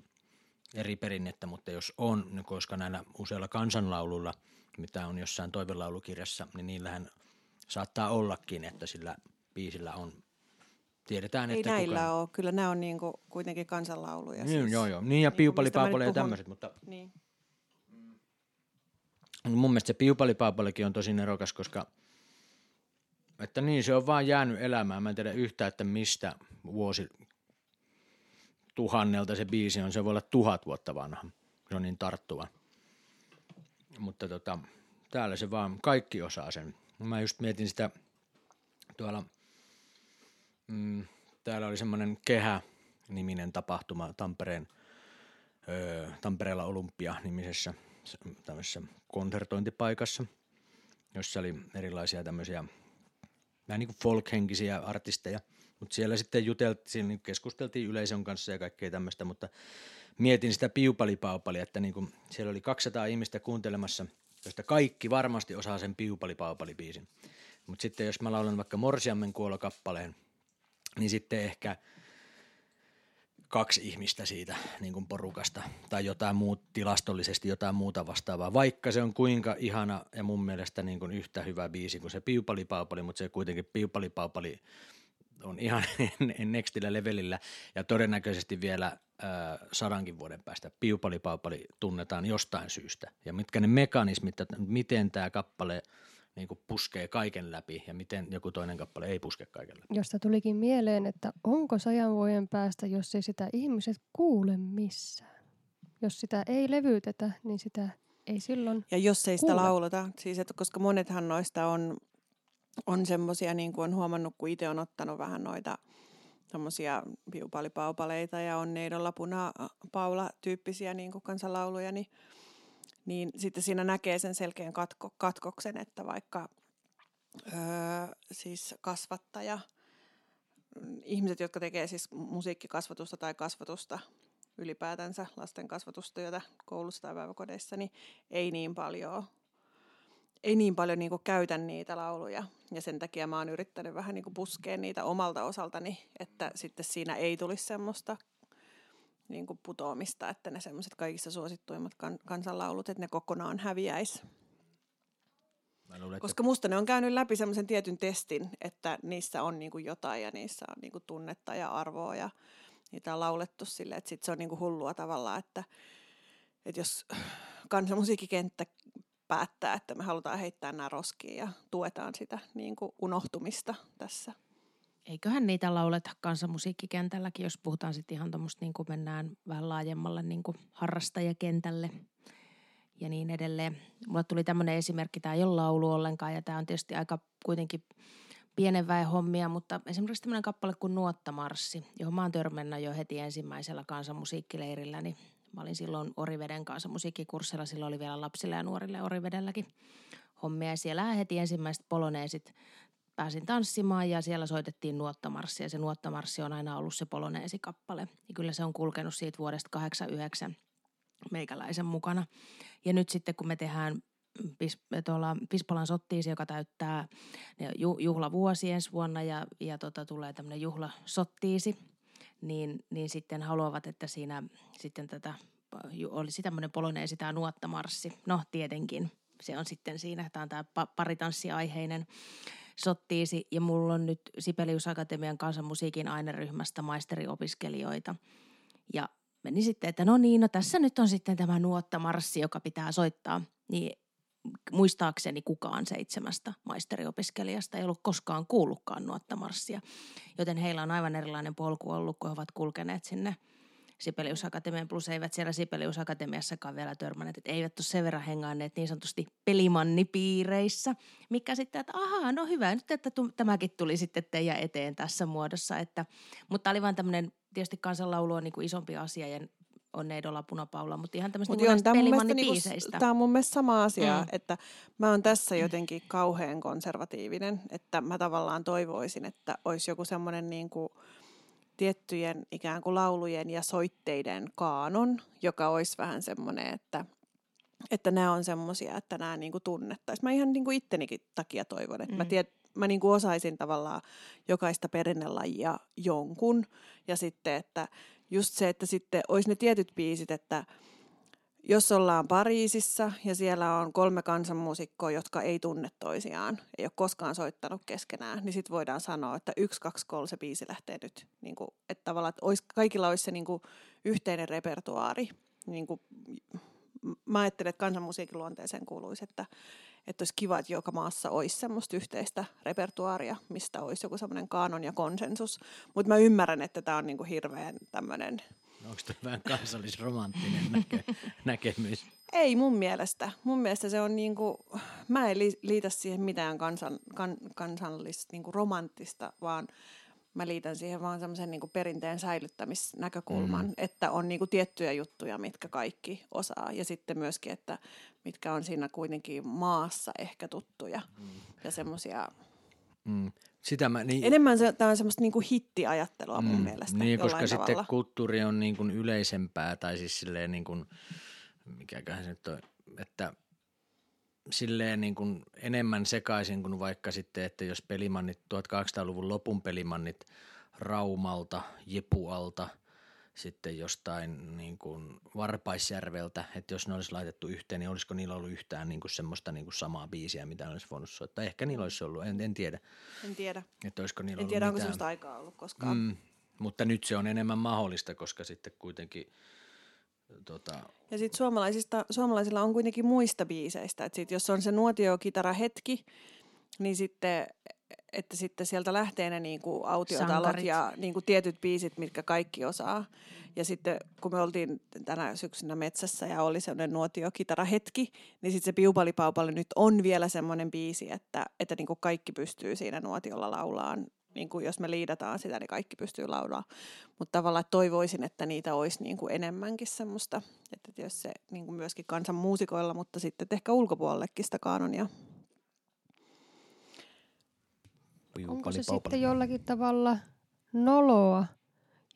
eri perinnettä, mutta jos on, niin koska näillä useilla kansanlauluilla, mitä on jossain toivelaulukirjassa, niin niillähän saattaa ollakin, että sillä biisillä on tiedetään, Ei että näillä kukaan... ole, kyllä nämä on niinku kuitenkin kansanlauluja. Niin, siis. joo, joo. Niin ja Niin, piupalipaapale ja tämmöiset, mutta Niin. mun mielestä se piupalipaapalekin on tosi nerokas, koska että niin, se on vaan jäänyt elämään. Mä en tiedä yhtään, että mistä vuosi tuhannelta se biisi on. Se voi olla tuhat vuotta vanha. Se on niin tarttuva. Mutta tota, täällä se vaan, kaikki osaa sen. Mä just mietin sitä tuolla, mm, täällä oli semmoinen Kehä-niminen tapahtuma Tampereen, öö, Tampereella Olympia-nimisessä tämmöisessä konsertointipaikassa, jossa oli erilaisia tämmöisiä vähän niin kuin folk-henkisiä artisteja, mutta siellä sitten juteltiin, niin keskusteltiin yleisön kanssa ja kaikkea tämmöistä, mutta mietin sitä piupalipaupalia, että niin kuin siellä oli 200 ihmistä kuuntelemassa, josta kaikki varmasti osaa sen piupalipaupalibiisin. Mutta sitten jos mä laulan vaikka Morsiammen kuolokappaleen, niin sitten ehkä kaksi ihmistä siitä niin kuin porukasta tai jotain muut, tilastollisesti jotain muuta vastaavaa, vaikka se on kuinka ihana ja mun mielestä niin kuin yhtä hyvä biisi kuin se piupalipaupali, mutta se kuitenkin piupalipaupali on ihan nextillä levelillä ja todennäköisesti vielä äh, sadankin vuoden päästä Piupali Paupali tunnetaan jostain syystä. Ja mitkä ne mekanismit, että miten tämä kappale niin kuin puskee kaiken läpi ja miten joku toinen kappale ei puske kaiken läpi. Josta tulikin mieleen, että onko sajan vuoden päästä, jos ei sitä ihmiset kuule missään. Jos sitä ei levytetä, niin sitä ei silloin Ja jos ei sitä Kuule. lauleta, siis että koska monethan noista on, on semmoisia, niin kuin on huomannut, kun itse on ottanut vähän noita semmoisia piupalipaupaleita ja on neidolla puna paula tyyppisiä niin kuin kansanlauluja, niin, niin sitten siinä näkee sen selkeän katko, katkoksen, että vaikka öö, siis kasvattaja, mm, ihmiset, jotka tekee siis musiikkikasvatusta tai kasvatusta ylipäätänsä lasten kasvatustyötä koulussa tai päiväkodeissa, niin ei niin paljon, ei niin paljon niin käytä niitä lauluja. Ja sen takia mä oon yrittänyt vähän niin puskea niitä omalta osaltani, että sitten siinä ei tulisi semmoista niin putoamista, että ne semmoiset kaikista suosittuimmat kan- kansanlaulut, että ne kokonaan häviäisi. Mä luulen, että Koska musta ne on käynyt läpi semmoisen tietyn testin, että niissä on niinku jotain ja niissä on niinku tunnetta ja arvoa ja niitä on laulettu silleen, että sit se on niinku hullua tavallaan, että, että jos kansanmusiikkikenttä päättää, että me halutaan heittää nämä roskiin ja tuetaan sitä niinku unohtumista tässä. Eiköhän niitä lauleta kansanmusiikkikentälläkin, jos puhutaan sitten ihan tuommoista, niin kuin mennään vähän laajemmalle niin kuin harrastajakentälle ja niin edelleen. Mulle tuli tämmöinen esimerkki, tämä ei ole laulu ollenkaan ja tämä on tietysti aika kuitenkin pienen väen hommia, mutta esimerkiksi tämmöinen kappale kuin Nuottamarssi, johon mä oon törmännyt jo heti ensimmäisellä kansanmusiikkileirillä, niin mä olin silloin Oriveden kansanmusiikkikurssilla, silloin oli vielä lapsille ja nuorille Orivedelläkin hommia ja siellä heti ensimmäiset poloneesit pääsin tanssimaan ja siellä soitettiin nuottamarssia. Ja se nuottamarssi on aina ollut se poloneesikappale. Ja kyllä se on kulkenut siitä vuodesta 89 meikäläisen mukana. Ja nyt sitten kun me tehdään Pis, tuolla Pispalan sottiisi, joka täyttää ju, juhlavuosi ensi vuonna ja, ja tota, tulee tämmöinen juhlasottiisi, niin, niin sitten haluavat, että siinä sitten tätä olisi tämmöinen poloneesi tämä nuottamarssi. No tietenkin, se on sitten siinä, tämä on tämä paritanssiaiheinen sottiisi ja mulla on nyt Sibelius Akatemian kansanmusiikin aineryhmästä maisteriopiskelijoita. Ja meni sitten, että no niin, no tässä nyt on sitten tämä nuottamarssi, joka pitää soittaa. Niin muistaakseni kukaan seitsemästä maisteriopiskelijasta ei ollut koskaan kuullutkaan nuottamarssia. Joten heillä on aivan erilainen polku ollut, kun he ovat kulkeneet sinne Sibelius Akatemian, plus eivät siellä Sibelius Akatemiassakaan vielä törmänneet, että eivät ole sen verran hengaanneet niin sanotusti pelimannipiireissä, mikä sitten, että ahaa, no hyvä nyt, että tämäkin tuli sitten teidän eteen tässä muodossa, että, mutta oli vaan tämmöinen, tietysti kansanlaulu on niin kuin isompi asia ja on Neidolla Punapaula, mutta ihan tämmöistä Mut niin mun mielestä niinku-. Tämä on mun mielestä sama asia, mm. että mä oon tässä jotenkin kauhean konservatiivinen, että mä tavallaan toivoisin, että olisi joku semmoinen niin kuin tiettyjen ikään kuin laulujen ja soitteiden kaanon, joka olisi vähän semmoinen, että että nämä on semmoisia, että nämä niin kuin tunnettaisiin. Mä ihan niin kuin ittenikin takia toivon, että mm. mä, tiedät, mä niin kuin osaisin tavallaan jokaista perinnelajia jonkun. Ja sitten, että just se, että sitten olisi ne tietyt biisit, että jos ollaan Pariisissa ja siellä on kolme kansanmuusikkoa, jotka ei tunne toisiaan, ei ole koskaan soittanut keskenään, niin sitten voidaan sanoa, että yksi, kaksi, kolme se biisi lähtee nyt. Niin kuin, että tavallaan, että olisi, kaikilla olisi se niin kuin yhteinen repertuaari. Niin kuin, mä ajattelen, että kansanmusiikin luonteeseen kuuluisi, että, että olisi kiva, että joka maassa olisi semmoista yhteistä repertuaaria, mistä olisi joku semmoinen kaanon ja konsensus. Mutta mä ymmärrän, että tämä on niinku hirveän tämmöinen, onko tämä vähän kansallisromanttinen näke, näkemys? ei mun mielestä. Mun mielestä se on niinku, mä en li- liitä siihen mitään kansan, kan, kansallista niinku romanttista, vaan mä liitän siihen vaan semmoisen niinku perinteen säilyttämisnäkökulman, mm. että on niinku tiettyjä juttuja, mitkä kaikki osaa. Ja sitten myöskin, että mitkä on siinä kuitenkin maassa ehkä tuttuja mm. ja semmoisia Mm. Sitä mä, niin, Enemmän se, tämä on semmoista niinku hittiajattelua mun mielestä Niin, koska jollain sitten tavalla. kulttuuri on niin kuin yleisempää tai siis silleen niin kuin, mikäköhän se nyt on, että silleen niin kuin enemmän sekaisin kuin vaikka sitten, että jos pelimannit, 1800-luvun lopun pelimannit Raumalta, Jepualta, sitten jostain niin kuin Varpaisjärveltä, että jos ne olisi laitettu yhteen, niin olisiko niillä ollut yhtään niin kuin semmoista niin kuin samaa biisiä, mitä ne olisi voinut soittaa. Ehkä niillä olisi ollut, en, en tiedä. En tiedä. Että olisiko niillä En ollut tiedä, onko mitään. sellaista aikaa ollut koskaan. Mm, mutta nyt se on enemmän mahdollista, koska sitten kuitenkin tota, Ja sitten suomalaisista, suomalaisilla on kuitenkin muista biiseistä. Että sit, jos on se nuotiokitara hetki, niin sitten, että sitten sieltä lähtee ne niinku autiotalot Sankarit. ja niinku tietyt biisit, mitkä kaikki osaa. Ja sitten kun me oltiin tänä syksynä metsässä ja oli sellainen nuotiokitara hetki, niin sitten se Piupalipaupali nyt on vielä semmoinen biisi, että, että niinku kaikki pystyy siinä nuotiolla laulaan. Niin kuin jos me liidataan sitä, niin kaikki pystyy laulaa. Mutta tavallaan toivoisin, että niitä olisi niin kuin enemmänkin semmoista, että jos se niin kuin myöskin kansan muusikoilla, mutta sitten ehkä ulkopuolellekin sitä kanonia. Onko se sitten jollakin tavalla noloa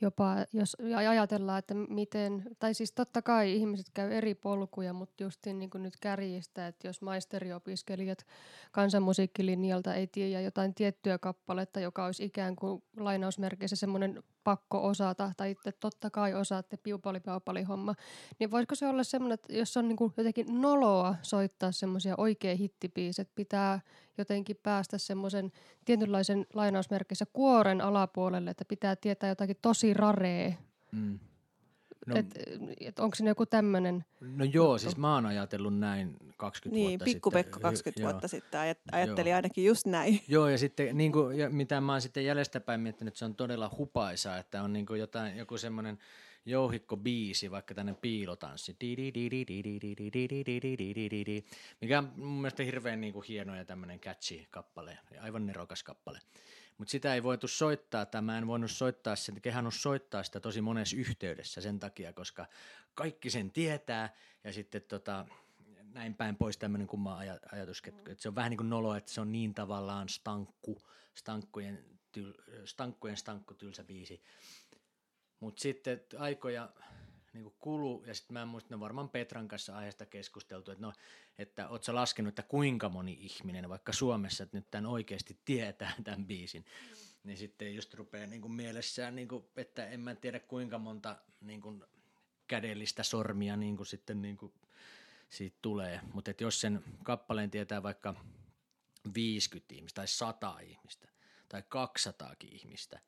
jopa, jos ajatellaan, että miten, tai siis totta kai ihmiset käy eri polkuja, mutta just niin kuin nyt kärjistä, että jos maisteriopiskelijat kansanmusiikkilinjalta ei tiedä jotain tiettyä kappaletta, joka olisi ikään kuin lainausmerkeissä semmoinen pakko osata, tai itse totta kai osaatte piupali homma, niin voisiko se olla semmoinen, että jos on niin kuin jotenkin noloa soittaa semmoisia oikea hittibiiset, pitää jotenkin päästä semmoisen tietynlaisen lainausmerkeissä kuoren alapuolelle, että pitää tietää jotakin tosi raree. Mm. No, että et onko siinä joku tämmöinen? No joo, juttu. siis mä oon ajatellut näin 20 niin, vuotta pikku sitten. Pekka 20 y- vuotta joo. sitten ajatteli joo. ainakin just näin. Joo, ja sitten niin kuin, ja mitä mä oon sitten jäljestäpäin miettinyt, että se on todella hupaisaa, että on niin kuin jotain, joku semmoinen jouhikko biisi, vaikka tänne piilotanssi, mikä on mun mielestä hirveän niin kuin hieno ja tämmöinen catchy kappale, aivan nerokas kappale. Mutta sitä ei voitu soittaa, tai mä en voinut soittaa sen, kehannut soittaa sitä tosi monessa yhteydessä sen takia, koska kaikki sen tietää, ja sitten tota, näin päin pois tämmöinen kumma aj- ajatus, että se on vähän niin kuin nolo, että se on niin tavallaan stankku, stankkujen, tyl, stankkujen stankku tylsä biisi. Mutta sitten aikoja niin kuin kulu, ja sitten mä muistan, että varmaan Petran kanssa aiheesta keskusteltu, että no, että oot sä laskenut, että kuinka moni ihminen, vaikka Suomessa, että nyt tämän oikeasti tietää tämän biisin, niin sitten just rupeaa niin kuin mielessään, niin kuin, että en mä tiedä kuinka monta niin kuin kädellistä sormia niin kuin sitten niin kuin siitä tulee. Mutta jos sen kappaleen tietää vaikka 50 ihmistä tai 100 ihmistä tai 200 ihmistä,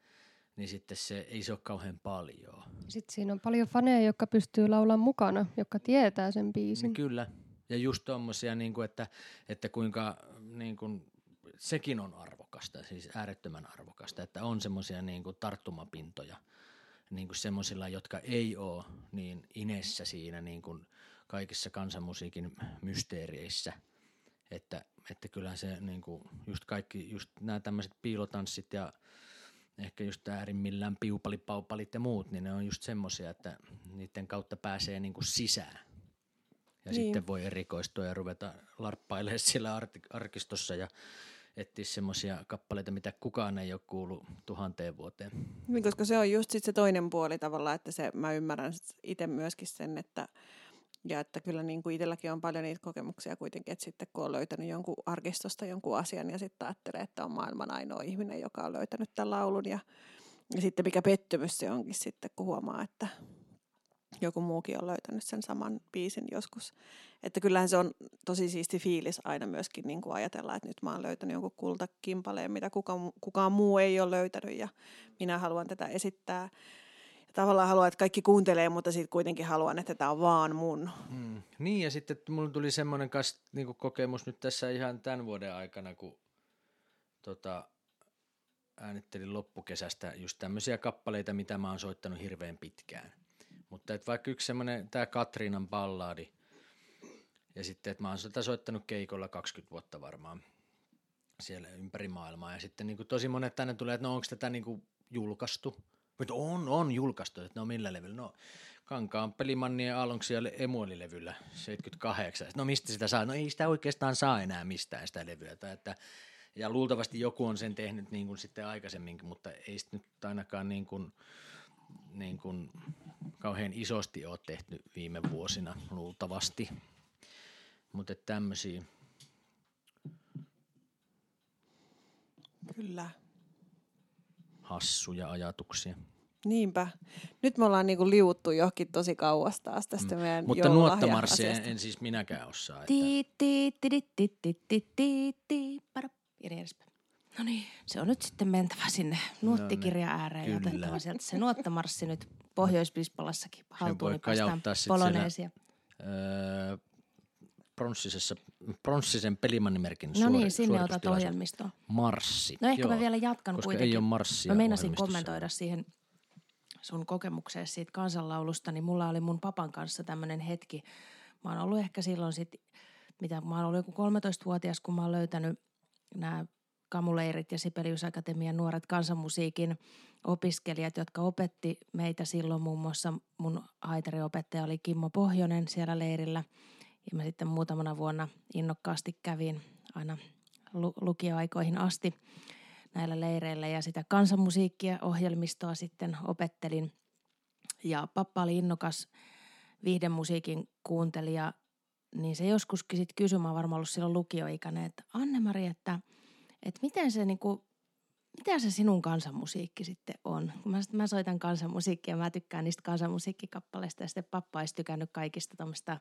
niin sitten se ei se ole kauhean paljon. Sitten siinä on paljon faneja, jotka pystyy laulamaan mukana, jotka tietää sen biisin. Niin kyllä. Ja just tommosia, niin kuin, että, että kuinka niin kuin, sekin on arvokasta, siis äärettömän arvokasta, että on semmoisia niin kuin tarttumapintoja niin kuin semmoisilla, jotka ei ole niin inessä siinä niin kuin kaikissa kansanmusiikin mysteereissä, että, että kyllähän se niin kuin, just kaikki, just nämä tämmöiset piilotanssit ja ehkä just äärimmillään piupalipaupalit ja muut, niin ne on just semmoisia, että niiden kautta pääsee niin kuin sisään. Ja Niin. sitten voi erikoistua ja ruveta larppailemaan siellä arkistossa ja etsiä semmoisia kappaleita, mitä kukaan ei ole kuullut tuhanteen vuoteen. Niin, koska se on just sit se toinen puoli tavallaan, että se, mä ymmärrän itse myöskin sen, että ja että kyllä niin kuin itselläkin on paljon niitä kokemuksia kuitenkin, että sitten kun on löytänyt jonkun arkistosta jonkun asian ja sitten ajattelee, että on maailman ainoa ihminen, joka on löytänyt tämän laulun ja, ja sitten mikä pettymys se onkin sitten, kun huomaa, että joku muukin on löytänyt sen saman biisin joskus. Että kyllähän se on tosi siisti fiilis aina myöskin niin kuin ajatella, että nyt mä oon löytänyt jonkun kultakimpaleen, mitä kuka, kukaan muu ei ole löytänyt ja minä haluan tätä esittää. Tavallaan haluan, että kaikki kuuntelee, mutta sitten kuitenkin haluan, että tämä on vaan mun. Mm. Niin ja sitten mulla tuli semmoinen kas, niinku kokemus nyt tässä ihan tämän vuoden aikana, kun tota, äänittelin loppukesästä just tämmöisiä kappaleita, mitä mä oon soittanut hirveän pitkään. Mutta et vaikka yksi semmoinen, tämä Katriinan ballaadi, ja sitten, että mä oon sitä soittanut keikolla 20 vuotta varmaan siellä ympäri maailmaa. Ja sitten niin kuin tosi monet tänne tulee, että no onko tätä niin kuin julkaistu? Mutta on, on julkaistu, että no millä levyllä? No Kankaan Pelimanni ja ja Emuoli-levyllä 78. No mistä sitä saa? No ei sitä oikeastaan saa enää mistään sitä levyä. Tai että, ja luultavasti joku on sen tehnyt niin kuin sitten aikaisemminkin, mutta ei sitä nyt ainakaan niin kuin, niin kuin kauhean isosti ole tehty viime vuosina luultavasti. Mutta tämmöisiä. Kyllä hassuja ajatuksia. Niinpä. Nyt me ollaan niinku liuttu johonkin tosi kauas taas tästä mm. Mutta nuottamarssia en, en siis minäkään osaa. Että... No niin, se on nyt sitten mentävä sinne no niin, nuottikirja ääreen ja otettava sieltä se nuottamarssi nyt Pohjois-Pispalassakin haltuun. Sen voi niin kajauttaa sitten siellä öö, pronssisessa, pronssisen pelimannimerkin No niin, sinne otat ohjelmistoon. Marssi. No ehkä Joo, mä vielä jatkan koska kuitenkin. ei ole marssia Mä meinasin kommentoida siihen sun kokemukseen siitä kansanlaulusta, niin mulla oli mun papan kanssa tämmöinen hetki. Mä oon ollut ehkä silloin sit, mitä mä oon ollut joku 13-vuotias, kun mä oon löytänyt nämä Kamuleirit ja Sibelius Akatemian nuoret kansanmusiikin opiskelijat, jotka opetti meitä silloin muun muassa mun haitariopettaja oli Kimmo Pohjonen siellä leirillä. Ja mä sitten muutamana vuonna innokkaasti kävin aina lu- lukioaikoihin asti näillä leireillä ja sitä kansanmusiikkia ohjelmistoa sitten opettelin. Ja pappa oli innokas viihdemusiikin kuuntelija, niin se joskus sit kysyi, mä varmaan ollut silloin lukioikäinen, että Anne-Mari, että, että miten se niinku, mitä se sinun kansanmusiikki sitten on? Kun mä, mä soitan kansanmusiikkia, mä tykkään niistä kansanmusiikkikappaleista ja sitten pappa olisi tykännyt kaikista tämmöistä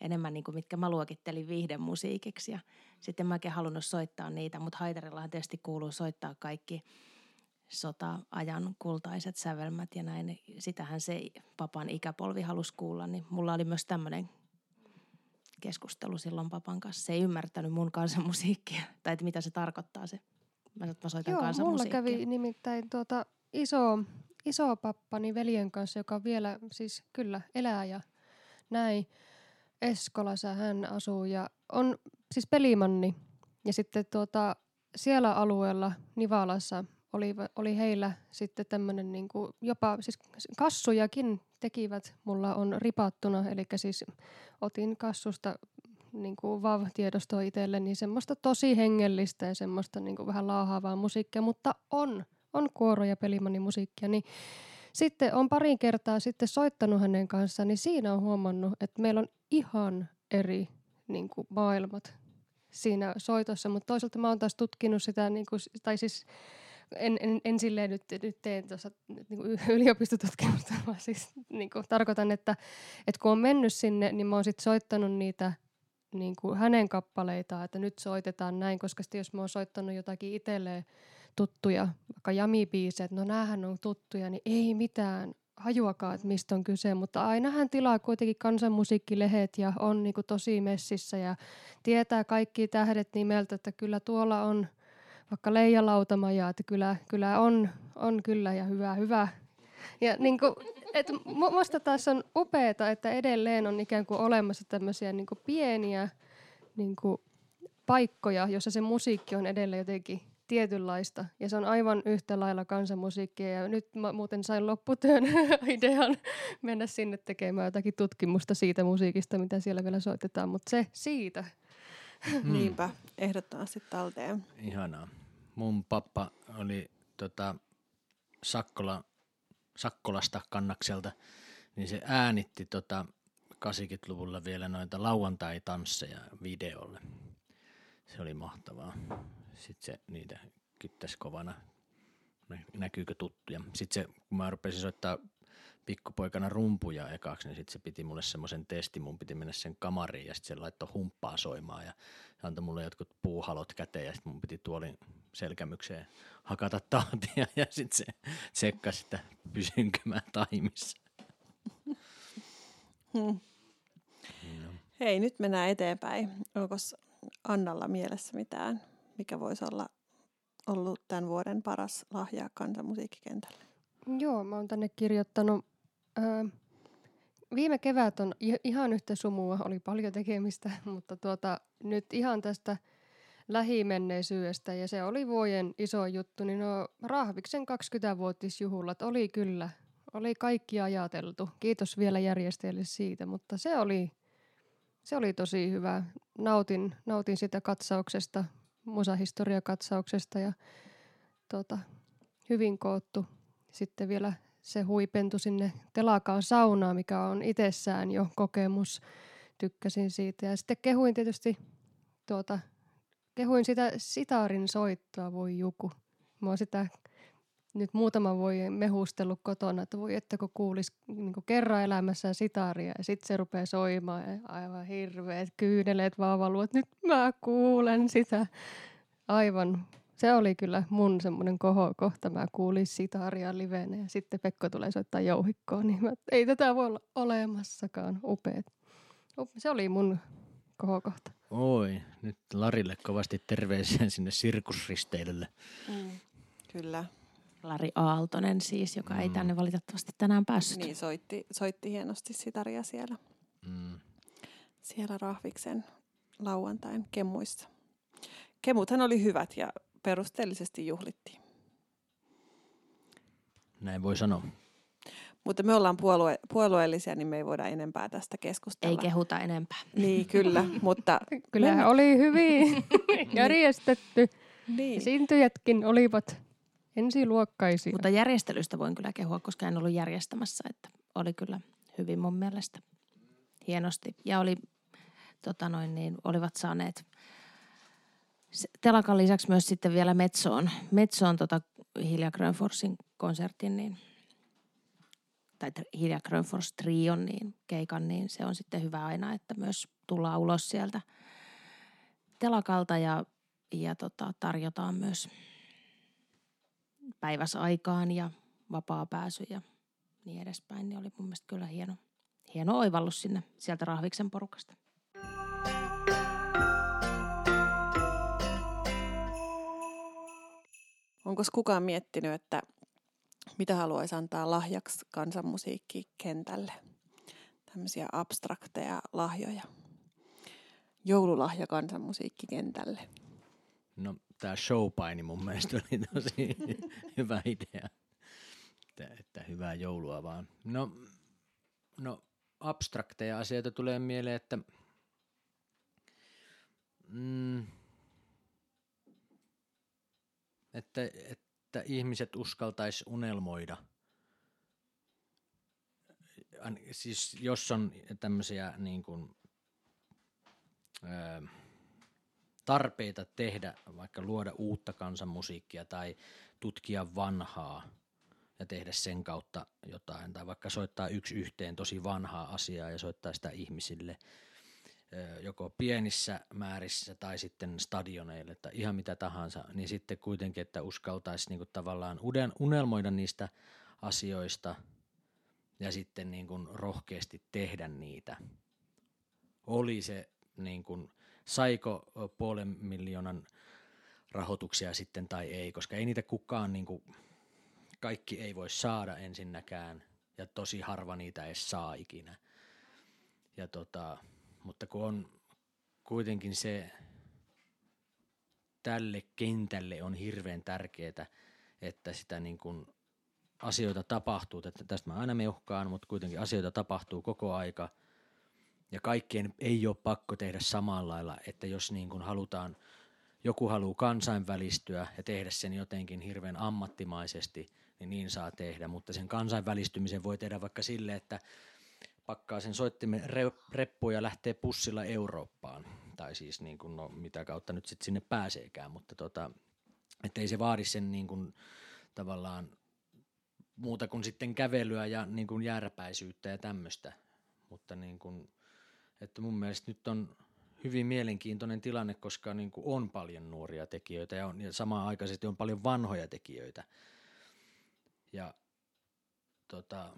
enemmän niin kuin mitkä mä luokittelin viihdemusiikiksi ja sitten mäkin halunnut soittaa niitä, mutta haitarillahan tietysti kuuluu soittaa kaikki sota-ajan kultaiset sävelmät ja näin. Sitähän se papan ikäpolvi halusi kuulla, niin mulla oli myös tämmöinen keskustelu silloin papan kanssa. Se ei ymmärtänyt mun kansanmusiikkia, tai että mitä se tarkoittaa se. Mä, mä soitan Joo, mulla kansanmusiikkia. kävi nimittäin tuota iso, iso pappani veljen kanssa, joka vielä siis kyllä elää ja näin. Eskolassa hän asuu ja on siis pelimanni. Ja sitten tuota, siellä alueella Nivalassa oli, oli heillä sitten tämmöinen niinku, jopa siis kassujakin tekivät. Mulla on ripattuna, eli siis otin kassusta niin kuin VAV-tiedostoa itselleni, niin semmoista tosi hengellistä ja semmoista niin kuin vähän laahaavaa musiikkia, mutta on, on kuoro- ja pelimannimusiikkia, niin sitten on pari kertaa sitten soittanut hänen kanssaan, niin siinä on huomannut, että meillä on ihan eri niin kuin maailmat siinä soitossa, mutta toisaalta mä oon taas tutkinut sitä, niin kuin, tai siis en, en, en silleen nyt, nyt teen tuossa niin yliopistotutkimusta, vaan siis niin kuin, tarkoitan, että, että kun on mennyt sinne, niin mä oon sitten soittanut niitä niin kuin hänen kappaleitaan, että nyt soitetaan näin, koska sitten jos mä oon soittanut jotakin itselleen tuttuja, vaikka jamibiisejä, että no näähän on tuttuja, niin ei mitään hajuakaan, että mistä on kyse, mutta aina hän tilaa kuitenkin kansanmusiikkilehet ja on niin kuin tosi messissä ja tietää kaikki tähdet nimeltä, että kyllä tuolla on vaikka Leija Lautamaja, että kyllä, kyllä on, on kyllä ja hyvä, hyvä. Ja niin kuin, et mu- musta taas on upeeta, että edelleen on ikään kuin olemassa tämmöisiä niin kuin pieniä niin kuin paikkoja, jossa se musiikki on edelleen jotenkin tietynlaista. Ja se on aivan yhtä lailla kansanmusiikkia. Ja nyt mä muuten sain lopputyön idean mennä sinne tekemään jotakin tutkimusta siitä musiikista, mitä siellä vielä soitetaan. Mutta se siitä. Mm. Niinpä, ehdottomasti talteen. Ihanaa. Mun pappa oli tota, Sakkola, Sakkolasta kannakselta, niin se äänitti tota 80-luvulla vielä noita lauantai-tansseja videolle. Se oli mahtavaa. Sitten se niitä kyttäsi kovana. Nä- Näkyykö tuttuja. Sitten se, kun mä rupesin soittaa pikkupoikana rumpuja ekaksi, niin sitten se piti mulle semmoisen testin. Mun piti mennä sen kamariin ja sitten se laittoi humppaa soimaan ja se antoi mulle jotkut puuhalot käteen ja sitten mun piti tuolin selkämykseen hakata tahtia ja sitten se tsekkasi, että pysynkö mä taimissa. Hmm. Hei, nyt mennään eteenpäin. Onko Annalla mielessä mitään, mikä voisi olla ollut tämän vuoden paras lahja kansanmusiikkikentällä? Joo, mä oon tänne kirjoittanut. Öö, viime kevät on ihan yhtä sumua, oli paljon tekemistä, mutta tuota, nyt ihan tästä lähimenneisyydestä ja se oli vuoden iso juttu, niin no Rahviksen 20-vuotisjuhlat oli kyllä, oli kaikki ajateltu. Kiitos vielä järjestäjille siitä, mutta se oli, se oli tosi hyvä. Nautin, nautin sitä katsauksesta, musahistoriakatsauksesta ja tuota, hyvin koottu sitten vielä se huipentui sinne telakaan saunaan, mikä on itsessään jo kokemus. Tykkäsin siitä. Ja sitten kehuin tietysti tuota, kehuin sitä sitaarin soittoa, voi juku. Mä oon sitä nyt muutama voi mehustellut kotona, että voi että kun kuulisi niin kerran elämässään sitaria ja sitten se rupeaa soimaan ja aivan hirveät kyyneleet vaan valuu, että nyt mä kuulen sitä. Aivan, se oli kyllä mun semmoinen kohta. Mä kuulin sitaria livenä ja sitten Pekko tulee soittaa jouhikkoon, niin mä, ei tätä voi olla olemassakaan. Upeet. Se oli mun kohokohta. Oi, nyt Larille kovasti terveisiä sinne sirkusristeilylle. Mm, kyllä. Lari Aaltonen siis, joka mm. ei tänne valitettavasti tänään päässyt. Niin, soitti, soitti hienosti sitaria siellä. Mm. Siellä Rahviksen lauantain kemuissa. Kemuthan oli hyvät ja perusteellisesti juhlittiin. Näin voi sanoa. Mutta me ollaan puolue- puolueellisia, niin me ei voida enempää tästä keskustella. Ei kehuta enempää. Niin, kyllä. mutta Kyllähän me... oli hyvin järjestetty. niin. Esiintyjätkin olivat ensiluokkaisia. Mutta järjestelystä voin kyllä kehua, koska en ollut järjestämässä. Että oli kyllä hyvin mun mielestä hienosti. Ja oli, tota noin, niin, olivat saaneet Telakan lisäksi myös sitten vielä Metsoon, Metsoon tota Hilja Grönforsin konsertin, niin, tai Hilja Grönfors trion niin, keikan, niin se on sitten hyvä aina, että myös tullaan ulos sieltä telakalta ja, ja tota, tarjotaan myös päiväsaikaan ja vapaa pääsy ja niin edespäin, niin oli mun mielestä kyllä hieno, hieno oivallus sinne sieltä Rahviksen porukasta. Onko kukaan miettinyt, että mitä haluaisi antaa lahjaksi kansanmusiikkikentälle? Tämmöisiä abstrakteja lahjoja. Joululahja kansanmusiikkikentälle. No tämä showpaini mun mielestä oli tosi hyvä idea. Että, että hyvää joulua vaan. No, no abstrakteja asioita tulee mieleen, että mm, että, että ihmiset uskaltaisi unelmoida. Siis jos on tämmöisiä niin kuin, tarpeita tehdä, vaikka luoda uutta kansanmusiikkia tai tutkia vanhaa ja tehdä sen kautta jotain, tai vaikka soittaa yksi yhteen tosi vanhaa asiaa ja soittaa sitä ihmisille – joko pienissä määrissä tai sitten stadioneille tai ihan mitä tahansa, niin sitten kuitenkin, että uskaltaisi niin tavallaan unelmoida niistä asioista ja sitten niin kuin rohkeasti tehdä niitä. Oli se niin kuin, saiko puolen miljoonan rahoituksia sitten tai ei, koska ei niitä kukaan, niin kuin, kaikki ei voi saada ensinnäkään ja tosi harva niitä edes saa ikinä. Ja tota, mutta kun on kuitenkin se tälle kentälle on hirveän tärkeää, että sitä niin kuin asioita tapahtuu, että tästä mä aina meuhkaan, mutta kuitenkin asioita tapahtuu koko aika. Ja kaikkien ei ole pakko tehdä samalla lailla, että jos niin kuin halutaan, joku haluaa kansainvälistyä ja tehdä sen jotenkin hirveän ammattimaisesti, niin niin saa tehdä, mutta sen kansainvälistymisen voi tehdä vaikka sille, että pakkaa sen soittimen reppuun ja lähtee pussilla Eurooppaan. Tai siis niin kuin, no, mitä kautta nyt sitten sinne pääseekään, mutta tota, ei se vaadi sen niin kuin, tavallaan muuta kuin sitten kävelyä ja niin kuin jääräpäisyyttä ja tämmöistä. Mutta niin kuin, että mun mielestä nyt on hyvin mielenkiintoinen tilanne, koska niin kuin on paljon nuoria tekijöitä ja, on, ja samaan aikaisesti on paljon vanhoja tekijöitä. Ja tota,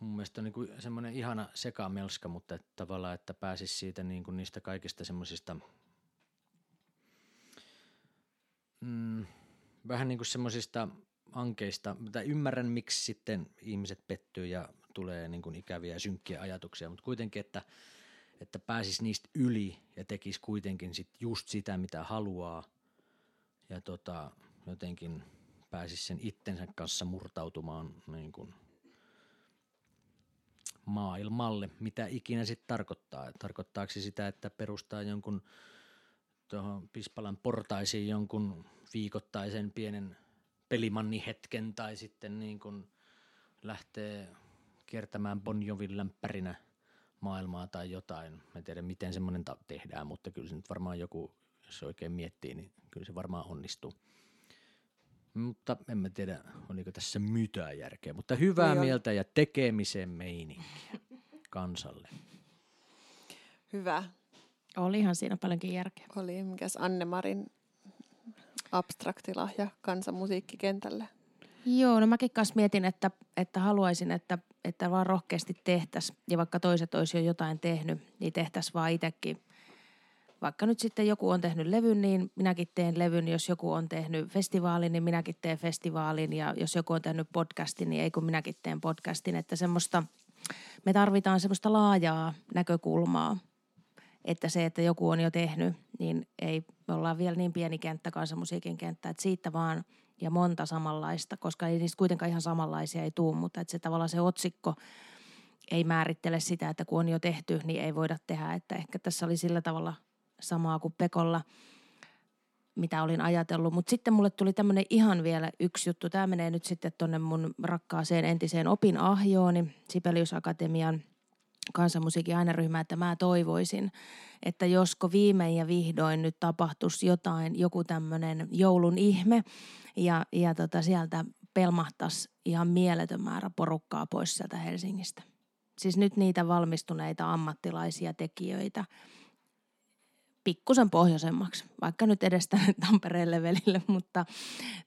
mun mielestä on niin semmoinen ihana sekamelska, mutta että tavallaan, että pääsisi siitä niin kuin niistä kaikista semmoisista mm, vähän niin kuin semmoisista ankeista, mutta ymmärrän miksi sitten ihmiset pettyy ja tulee niin kuin ikäviä ja synkkiä ajatuksia, mutta kuitenkin, että, että pääsisi niistä yli ja tekisi kuitenkin sit just sitä, mitä haluaa ja tota, jotenkin pääsisi sen itsensä kanssa murtautumaan niin kuin – maailmalle, mitä ikinä sitten tarkoittaa. Tarkoittaako se sitä, että perustaa jonkun tuohon Pispalan portaisiin jonkun viikoittaisen pienen pelimannihetken tai sitten niin kuin lähtee kiertämään Bon Jovin lämpärinä maailmaa tai jotain. En tiedä, miten semmoinen tehdään, mutta kyllä se nyt varmaan joku, jos se oikein miettii, niin kyllä se varmaan onnistuu. Mutta en mä tiedä, oliko tässä mitään järkeä. Mutta hyvää on. mieltä ja tekemisen meininkiä kansalle. Hyvä. Olihan siinä paljonkin järkeä. Oli mikäs Anne-Marin abstraktilahja kansanmusiikkikentälle. Joo, no mäkin kanssa mietin, että, että haluaisin, että, että vaan rohkeasti tehtäisiin. Ja vaikka toiset olisi jo jotain tehnyt, niin tehtäisiin vaan itsekin. Vaikka nyt sitten joku on tehnyt levyn, niin minäkin teen levyn. Jos joku on tehnyt festivaalin, niin minäkin teen festivaalin. Ja jos joku on tehnyt podcastin, niin ei kun minäkin teen podcastin. Että semmoista, me tarvitaan semmoista laajaa näkökulmaa. Että se, että joku on jo tehnyt, niin ei, me ollaan vielä niin pieni kenttä, kansanmusiikin kenttä, että siitä vaan ja monta samanlaista, koska ei niistä kuitenkaan ihan samanlaisia ei tuu, mutta että se tavallaan se otsikko ei määrittele sitä, että kun on jo tehty, niin ei voida tehdä, että ehkä tässä oli sillä tavalla samaa kuin Pekolla, mitä olin ajatellut. Mutta sitten mulle tuli tämmöinen ihan vielä yksi juttu. Tämä menee nyt sitten tuonne mun rakkaaseen entiseen opinahjooni, Sibelius Akatemian kansanmusiikin aineryhmään, että mä toivoisin, että josko viimein ja vihdoin nyt tapahtuisi jotain, joku tämmöinen joulun ihme ja, ja tota sieltä pelmahtaisi ihan mieletön määrä porukkaa pois sieltä Helsingistä. Siis nyt niitä valmistuneita ammattilaisia tekijöitä pikkusen pohjoisemmaksi, vaikka nyt edes tänne Tampereen levelille, mutta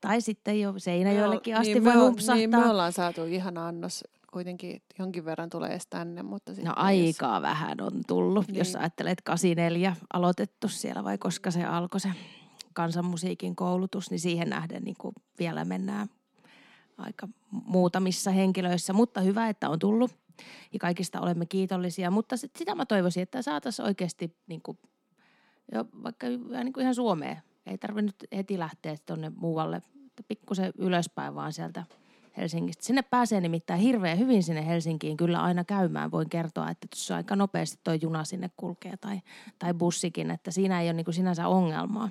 tai sitten jo Seinäjoellekin asti niin voi humpsahtaa. Niin me ollaan saatu ihana annos kuitenkin jonkin verran tulee edes tänne, mutta sitten No jos- aikaa vähän on tullut, niin. jos Niin. ajattelet 84 aloitettu siellä vai koska se alkoi se kansanmusiikin koulutus, niin siihen nähden niin kuin vielä mennään aika muutamissa henkilöissä, mutta hyvä, että on tullut ja kaikista olemme kiitollisia, mutta sit sitä mä toivoisin, että saataisiin oikeasti niin kuin, jo vaikka vähän niin kuin ihan Suomeen. Ei tarvitse nyt heti lähteä tuonne muualle, pikkusen ylöspäin vaan sieltä Helsingistä. Sinne pääsee nimittäin hirveän hyvin sinne Helsinkiin kyllä aina käymään. Voin kertoa, että tuossa aika nopeasti tuo juna sinne kulkee tai, tai bussikin, että siinä ei ole niin kuin sinänsä ongelmaa.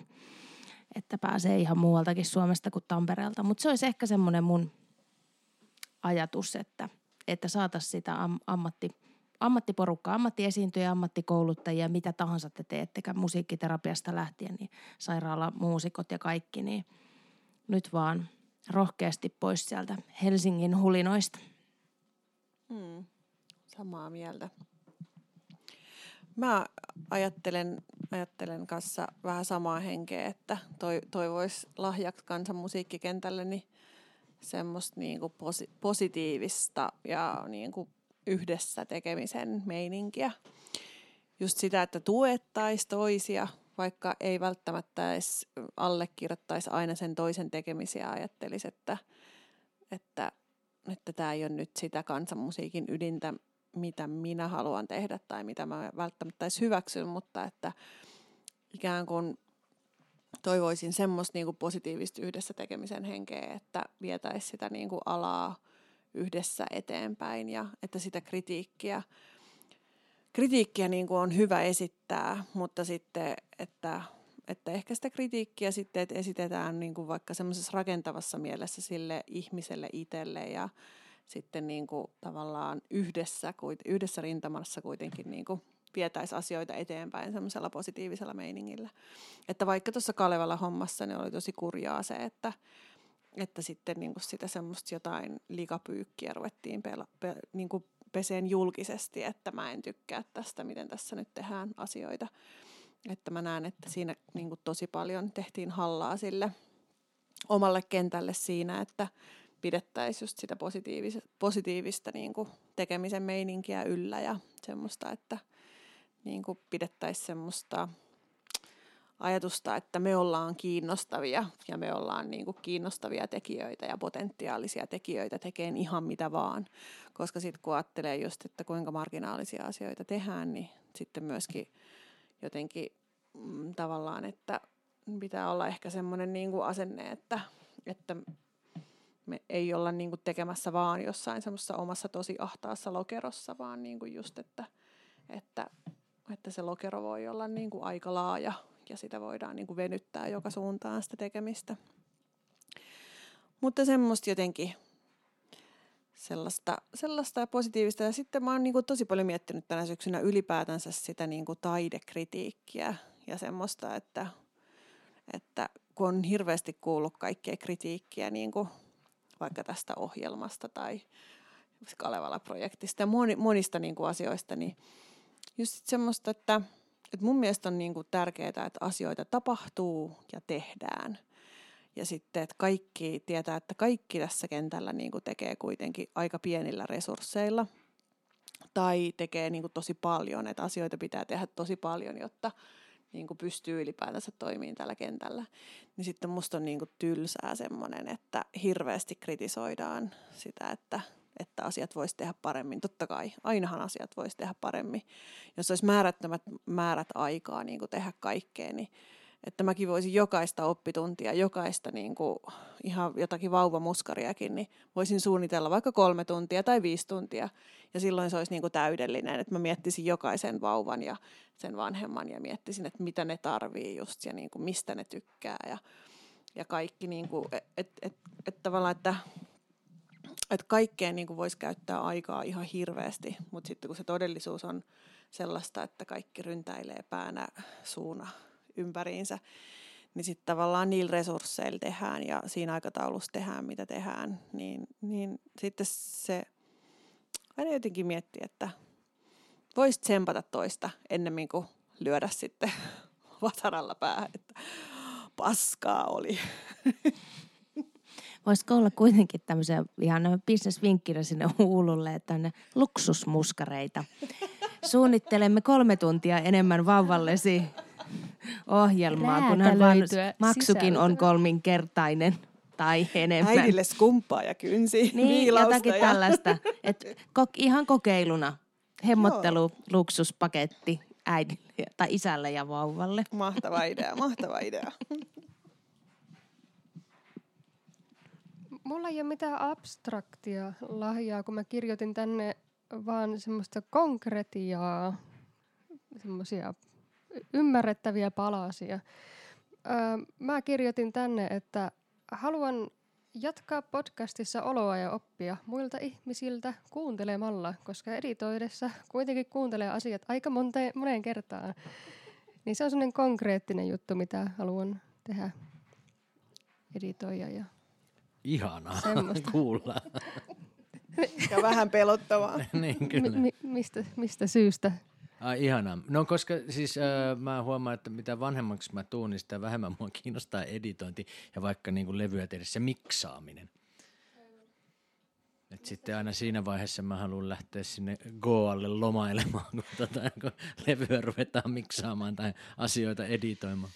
Että pääsee ihan muualtakin Suomesta kuin Tampereelta. Mutta se olisi ehkä semmoinen mun ajatus, että, että saataisiin sitä am, ammatti, ammattiporukkaa, ammattiesiintyjä, ammattikouluttajia, mitä tahansa te teettekään musiikkiterapiasta lähtien, niin sairaalamuusikot ja kaikki, niin nyt vaan rohkeasti pois sieltä Helsingin hulinoista. Mm, samaa mieltä. Mä ajattelen, ajattelen kanssa vähän samaa henkeä, että toi, toivois lahjaksi kansanmusiikkikentälle niin semmoista niinku posi, positiivista ja niinku yhdessä tekemisen meininkiä. Just sitä, että tuettaisiin toisia, vaikka ei välttämättä edes allekirjoittaisi aina sen toisen tekemisiä, ajattelisi, että, että että tämä ei ole nyt sitä kansanmusiikin ydintä, mitä minä haluan tehdä tai mitä mä välttämättä edes hyväksyn, mutta että ikään kuin toivoisin semmoista niin positiivista yhdessä tekemisen henkeä, että vietäisi sitä niin kuin alaa yhdessä eteenpäin ja että sitä kritiikkiä, kritiikkiä niin kuin on hyvä esittää, mutta sitten, että, että ehkä sitä kritiikkiä sitten että esitetään niin kuin vaikka semmoisessa rakentavassa mielessä sille ihmiselle itselle ja sitten niin kuin tavallaan yhdessä, yhdessä rintamassa kuitenkin niin kuin vietäisi asioita eteenpäin semmoisella positiivisella meiningillä. Että vaikka tuossa Kalevala hommassa niin oli tosi kurjaa se, että, että sitten niin kuin sitä semmoista jotain likapyykkiä ruvettiin pela, pe, niin kuin peseen julkisesti, että mä en tykkää tästä, miten tässä nyt tehdään asioita. Että mä näen, että siinä niin kuin tosi paljon tehtiin hallaa sille omalle kentälle siinä, että pidettäisiin just sitä positiivista, positiivista niin kuin tekemisen meininkiä yllä ja semmoista, että niin kuin pidettäisiin semmoista ajatusta, että me ollaan kiinnostavia ja me ollaan niin kuin kiinnostavia tekijöitä ja potentiaalisia tekijöitä tekeen ihan mitä vaan. Koska sitten kun ajattelee just, että kuinka marginaalisia asioita tehdään, niin sitten myöskin jotenkin mm, tavallaan, että pitää olla ehkä semmoinen niin asenne, että, että me ei olla niin kuin tekemässä vaan jossain semmoisessa omassa tosi ahtaassa lokerossa, vaan niin kuin just, että, että, että se lokero voi olla niin kuin aika laaja ja sitä voidaan niin kuin venyttää joka suuntaan sitä tekemistä. Mutta semmoista jotenkin sellaista, sellaista positiivista. Ja sitten mä oon niin kuin tosi paljon miettinyt tänä syksynä ylipäätänsä sitä niin kuin taidekritiikkiä ja semmoista, että, että kun on hirveästi kuullut kaikkea kritiikkiä niin kuin vaikka tästä ohjelmasta tai Kalevala-projektista ja monista niin kuin asioista, niin just semmoista, että, että mun mielestä on niin kuin tärkeää, että asioita tapahtuu ja tehdään. Ja sitten, että kaikki tietää, että kaikki tässä kentällä niin kuin tekee kuitenkin aika pienillä resursseilla tai tekee niin kuin tosi paljon, että asioita pitää tehdä tosi paljon, jotta niin kuin pystyy ylipäätänsä toimimaan tällä kentällä. Niin sitten musta on niin kuin tylsää semmoinen, että hirveästi kritisoidaan sitä, että että asiat voisi tehdä paremmin. Totta kai, ainahan asiat voisi tehdä paremmin. Jos olisi määrättömät määrät aikaa niin kuin tehdä kaikkea, niin että mäkin voisin jokaista oppituntia, jokaista niin kuin ihan jotakin vauvamuskariakin, niin voisin suunnitella vaikka kolme tuntia tai viisi tuntia. Ja silloin se olisi niin kuin täydellinen, että mä miettisin jokaisen vauvan ja sen vanhemman ja miettisin, että mitä ne tarvii just ja niin kuin mistä ne tykkää ja, ja kaikki. Niin kuin, et, et, et, et tavallaan, että että kaikkeen niin voisi käyttää aikaa ihan hirveästi, mutta sitten kun se todellisuus on sellaista, että kaikki ryntäilee päänä suuna ympäriinsä, niin sitten tavallaan niillä resursseilla tehdään ja siinä aikataulussa tehdään, mitä tehdään, niin, niin sitten se aina jotenkin miettii, että voisi tsempata toista ennemmin kuin lyödä sitten vasaralla päähän, että paskaa oli. Voisiko olla kuitenkin tämmöisiä ihan bisnesvinkkinä sinne Uululle, että tänne luksusmuskareita. Suunnittelemme kolme tuntia enemmän vauvallesi ohjelmaa, kunhan vaan maksukin sisältä. on kolminkertainen tai enemmän. Äidille skumppaa ja kynsi Niin, jotakin ja... tällaista. Et ko- ihan kokeiluna. Hemmottelu, Joo. luksuspaketti äidille tai isälle ja vauvalle. Mahtava idea, mahtava idea. Mulla ei ole mitään abstraktia lahjaa, kun mä kirjoitin tänne vaan semmoista konkretiaa, semmoisia ymmärrettäviä palasia. Öö, mä kirjoitin tänne, että haluan jatkaa podcastissa oloa ja oppia muilta ihmisiltä kuuntelemalla, koska editoidessa kuitenkin kuuntelee asiat aika monte, moneen kertaan. Niin se on semmoinen konkreettinen juttu, mitä haluan tehdä editoija ja Ihanaa Semmosta. kuulla. Ja vähän pelottavaa. niin, kyllä. Mi- mi- mistä, mistä syystä? Ai ihanaa. No koska siis äh, mä huomaan, että mitä vanhemmaksi mä tuun, niin sitä vähemmän mua kiinnostaa editointi ja vaikka niin kuin levyä tehdä se miksaaminen. Et sitten aina siinä vaiheessa mä haluan lähteä sinne Goalle lomailemaan, kun, tota, kun levyä ruvetaan miksaamaan tai asioita editoimaan.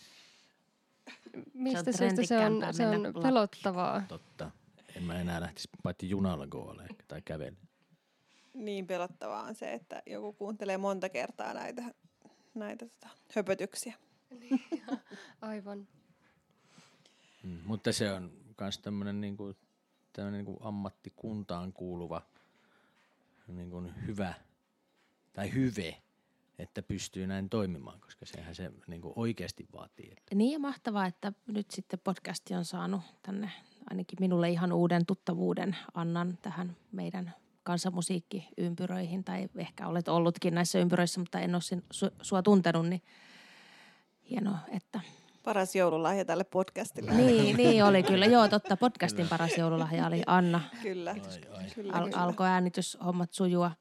Mistä se syystä se on, se on pelottavaa? Totta. En mä enää lähtisi paitsi junalla Goalle tai kävellä. Niin pelottavaa on se, että joku kuuntelee monta kertaa näitä, näitä tota, höpötyksiä. Aivan. Mm, mutta se on myös tämmöinen niinku, niinku ammattikuntaan kuuluva niinku hyvä tai hyve että pystyy näin toimimaan, koska sehän se niin kuin oikeasti vaatii. Että. Niin ja mahtavaa, että nyt sitten podcasti on saanut tänne ainakin minulle ihan uuden tuttavuuden annan tähän meidän kansanmusiikkiympyröihin, tai ehkä olet ollutkin näissä ympyröissä, mutta en ole sin, su, sua tuntenut, niin hienoa, että... Paras joululahja tälle podcastille. Niin, niin oli kyllä. Joo, totta. Podcastin paras joululahja oli Anna. Kyllä. Ai, ai. kyllä, Al- kyllä. Alkoi äänityshommat sujua –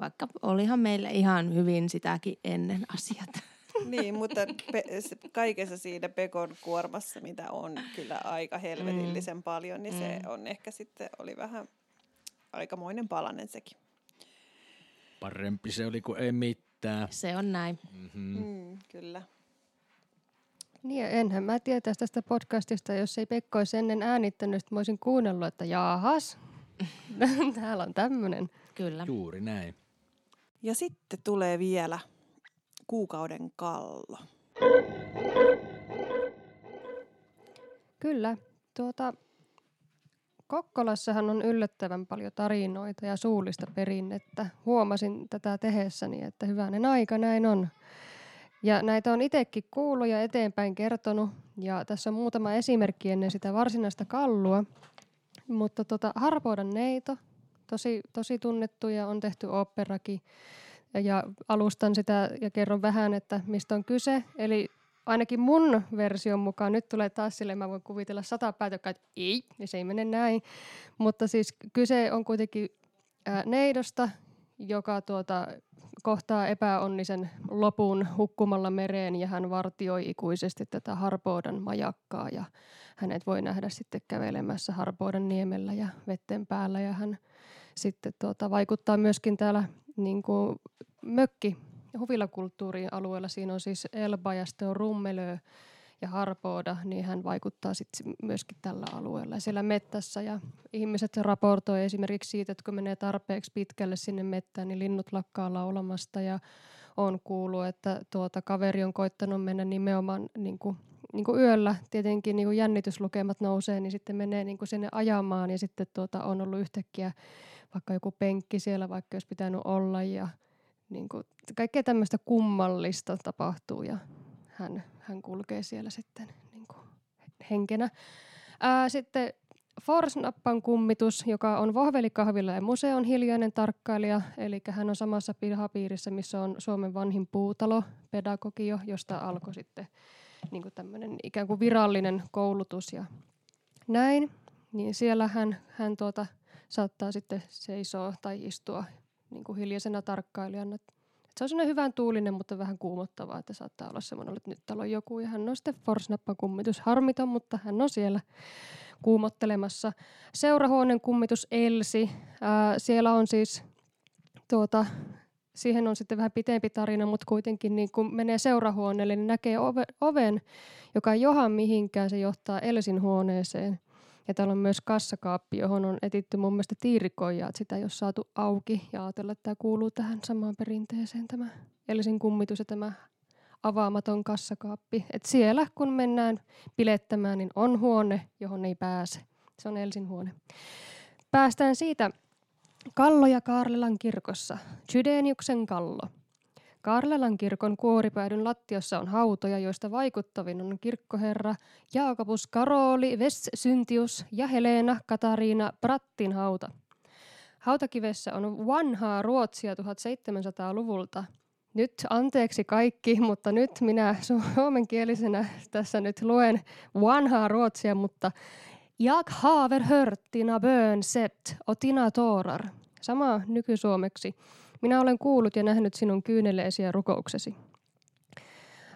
vaikka olihan meillä ihan hyvin sitäkin ennen asiat. Niin, mutta pe- kaikessa siinä pekon kuormassa, mitä on kyllä aika helvetillisen mm. paljon, niin mm. se on ehkä sitten oli vähän aikamoinen palanen sekin. Parempi se oli kuin ei mitään. Se on näin. Mm-hmm. Mm, kyllä. Niin enhän mä tietäisi tästä podcastista, jos ei Pekko olisi ennen äänittänyt, että mä olisin kuunnellut, että jaahas, täällä on tämmöinen. Kyllä. Juuri näin. Ja sitten tulee vielä kuukauden kallo. Kyllä. Tuota, Kokkolassahan on yllättävän paljon tarinoita ja suullista perinnettä. Huomasin tätä tehessäni, että hyvänen aika näin on. Ja näitä on itsekin kuullut ja eteenpäin kertonut. Ja tässä on muutama esimerkki ennen sitä varsinaista kallua. Mutta tota, Harpoodan neito tosi, tosi tunnettu ja on tehty operakin. Ja alustan sitä ja kerron vähän, että mistä on kyse. Eli ainakin mun version mukaan, nyt tulee taas sille, mä voin kuvitella sata päätä, että ei, ja se ei mene näin. Mutta siis kyse on kuitenkin neidosta, joka tuota, kohtaa epäonnisen lopun hukkumalla mereen ja hän vartioi ikuisesti tätä Harboodan majakkaa ja hänet voi nähdä sitten kävelemässä Harboodan niemellä ja vetten päällä ja hän sitten tuota, vaikuttaa myöskin täällä niin kuin mökki huvilakulttuurin alueella. Siinä on siis Elba ja sitten on Rummelö ja Harpooda, niin hän vaikuttaa sitten myöskin tällä alueella. Ja siellä mettässä ja ihmiset raportoi esimerkiksi siitä, että kun menee tarpeeksi pitkälle sinne mettään, niin linnut lakkaa laulamasta ja on kuullut, että tuota kaveri on koittanut mennä nimenomaan niin kuin, niin kuin yöllä. Tietenkin niin kuin jännityslukemat nousee, niin sitten menee niin kuin sinne ajamaan ja sitten tuota on ollut yhtäkkiä vaikka joku penkki siellä, vaikka olisi pitänyt olla ja niin kuin, kaikkea tämmöistä kummallista tapahtuu ja hän, hän kulkee siellä sitten niin kuin henkenä. Ää, sitten Forsnappan kummitus, joka on Vohvelikahvilla ja museon hiljainen tarkkailija, eli hän on samassa pihapiirissä, missä on Suomen vanhin puutalo, pedagogio, josta alkoi sitten niin kuin tämmöinen ikään kuin virallinen koulutus ja näin. Niin siellä hän, hän tuota, saattaa sitten seisoa tai istua niin kuin hiljaisena tarkkailijana. Se on sellainen hyvän tuulinen, mutta vähän kuumottavaa, että saattaa olla semmoinen, että nyt täällä on joku ja hän on sitten forsnappan kummitus. Harmiton, mutta hän on siellä kuumottelemassa. Seurahuoneen kummitus Elsi. Ää, siellä on siis tuota, siihen on sitten vähän pitempi tarina, mutta kuitenkin niin kun menee seurahuoneelle, niin näkee oven, joka ei johan mihinkään, se johtaa Elsin huoneeseen. Ja täällä on myös kassakaappi, johon on etitty mun mielestä tiirikoijaa, että sitä ei ole saatu auki. Ja ajatella, että tämä kuuluu tähän samaan perinteeseen tämä Elsin kummitus ja tämä avaamaton kassakaappi. Et siellä kun mennään pilettämään, niin on huone, johon ei pääse. Se on Elsin huone. Päästään siitä Kallo ja Kaarlelan kirkossa. Chydeniuksen kallo. Karlelan kirkon kuoripäädyn lattiassa on hautoja, joista vaikuttavin on kirkkoherra Jaakobus Karoli Vess-Syntius ja Helena Katariina Brattin hauta. Hautakivessä on vanhaa Ruotsia 1700-luvulta. Nyt anteeksi kaikki, mutta nyt minä suomenkielisenä tässä nyt luen vanhaa Ruotsia, mutta Jag haver hört dina bön sett och dina tårar. Sama nykysuomeksi. Minä olen kuullut ja nähnyt sinun kyyneleesi ja rukouksesi.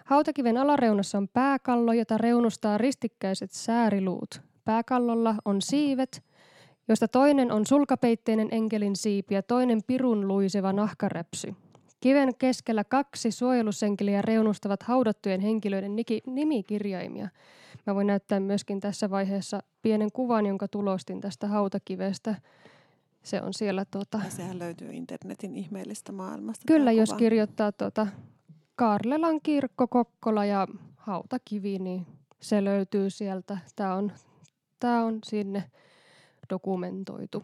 Hautakiven alareunassa on pääkallo, jota reunustaa ristikkäiset sääriluut. Pääkallolla on siivet, josta toinen on sulkapeitteinen enkelin siipi ja toinen pirun luiseva nahkaräpsy. Kiven keskellä kaksi suojelusenkeliä reunustavat haudattujen henkilöiden nimikirjaimia. Mä voin näyttää myöskin tässä vaiheessa pienen kuvan, jonka tulostin tästä hautakivestä. Se on siellä tuota... Ja sehän löytyy internetin ihmeellistä maailmasta. Kyllä, jos kuva. kirjoittaa tuota Karlelan kirkko, Kokkola ja Hautakivi, niin se löytyy sieltä. Tämä on, tämä on sinne dokumentoitu.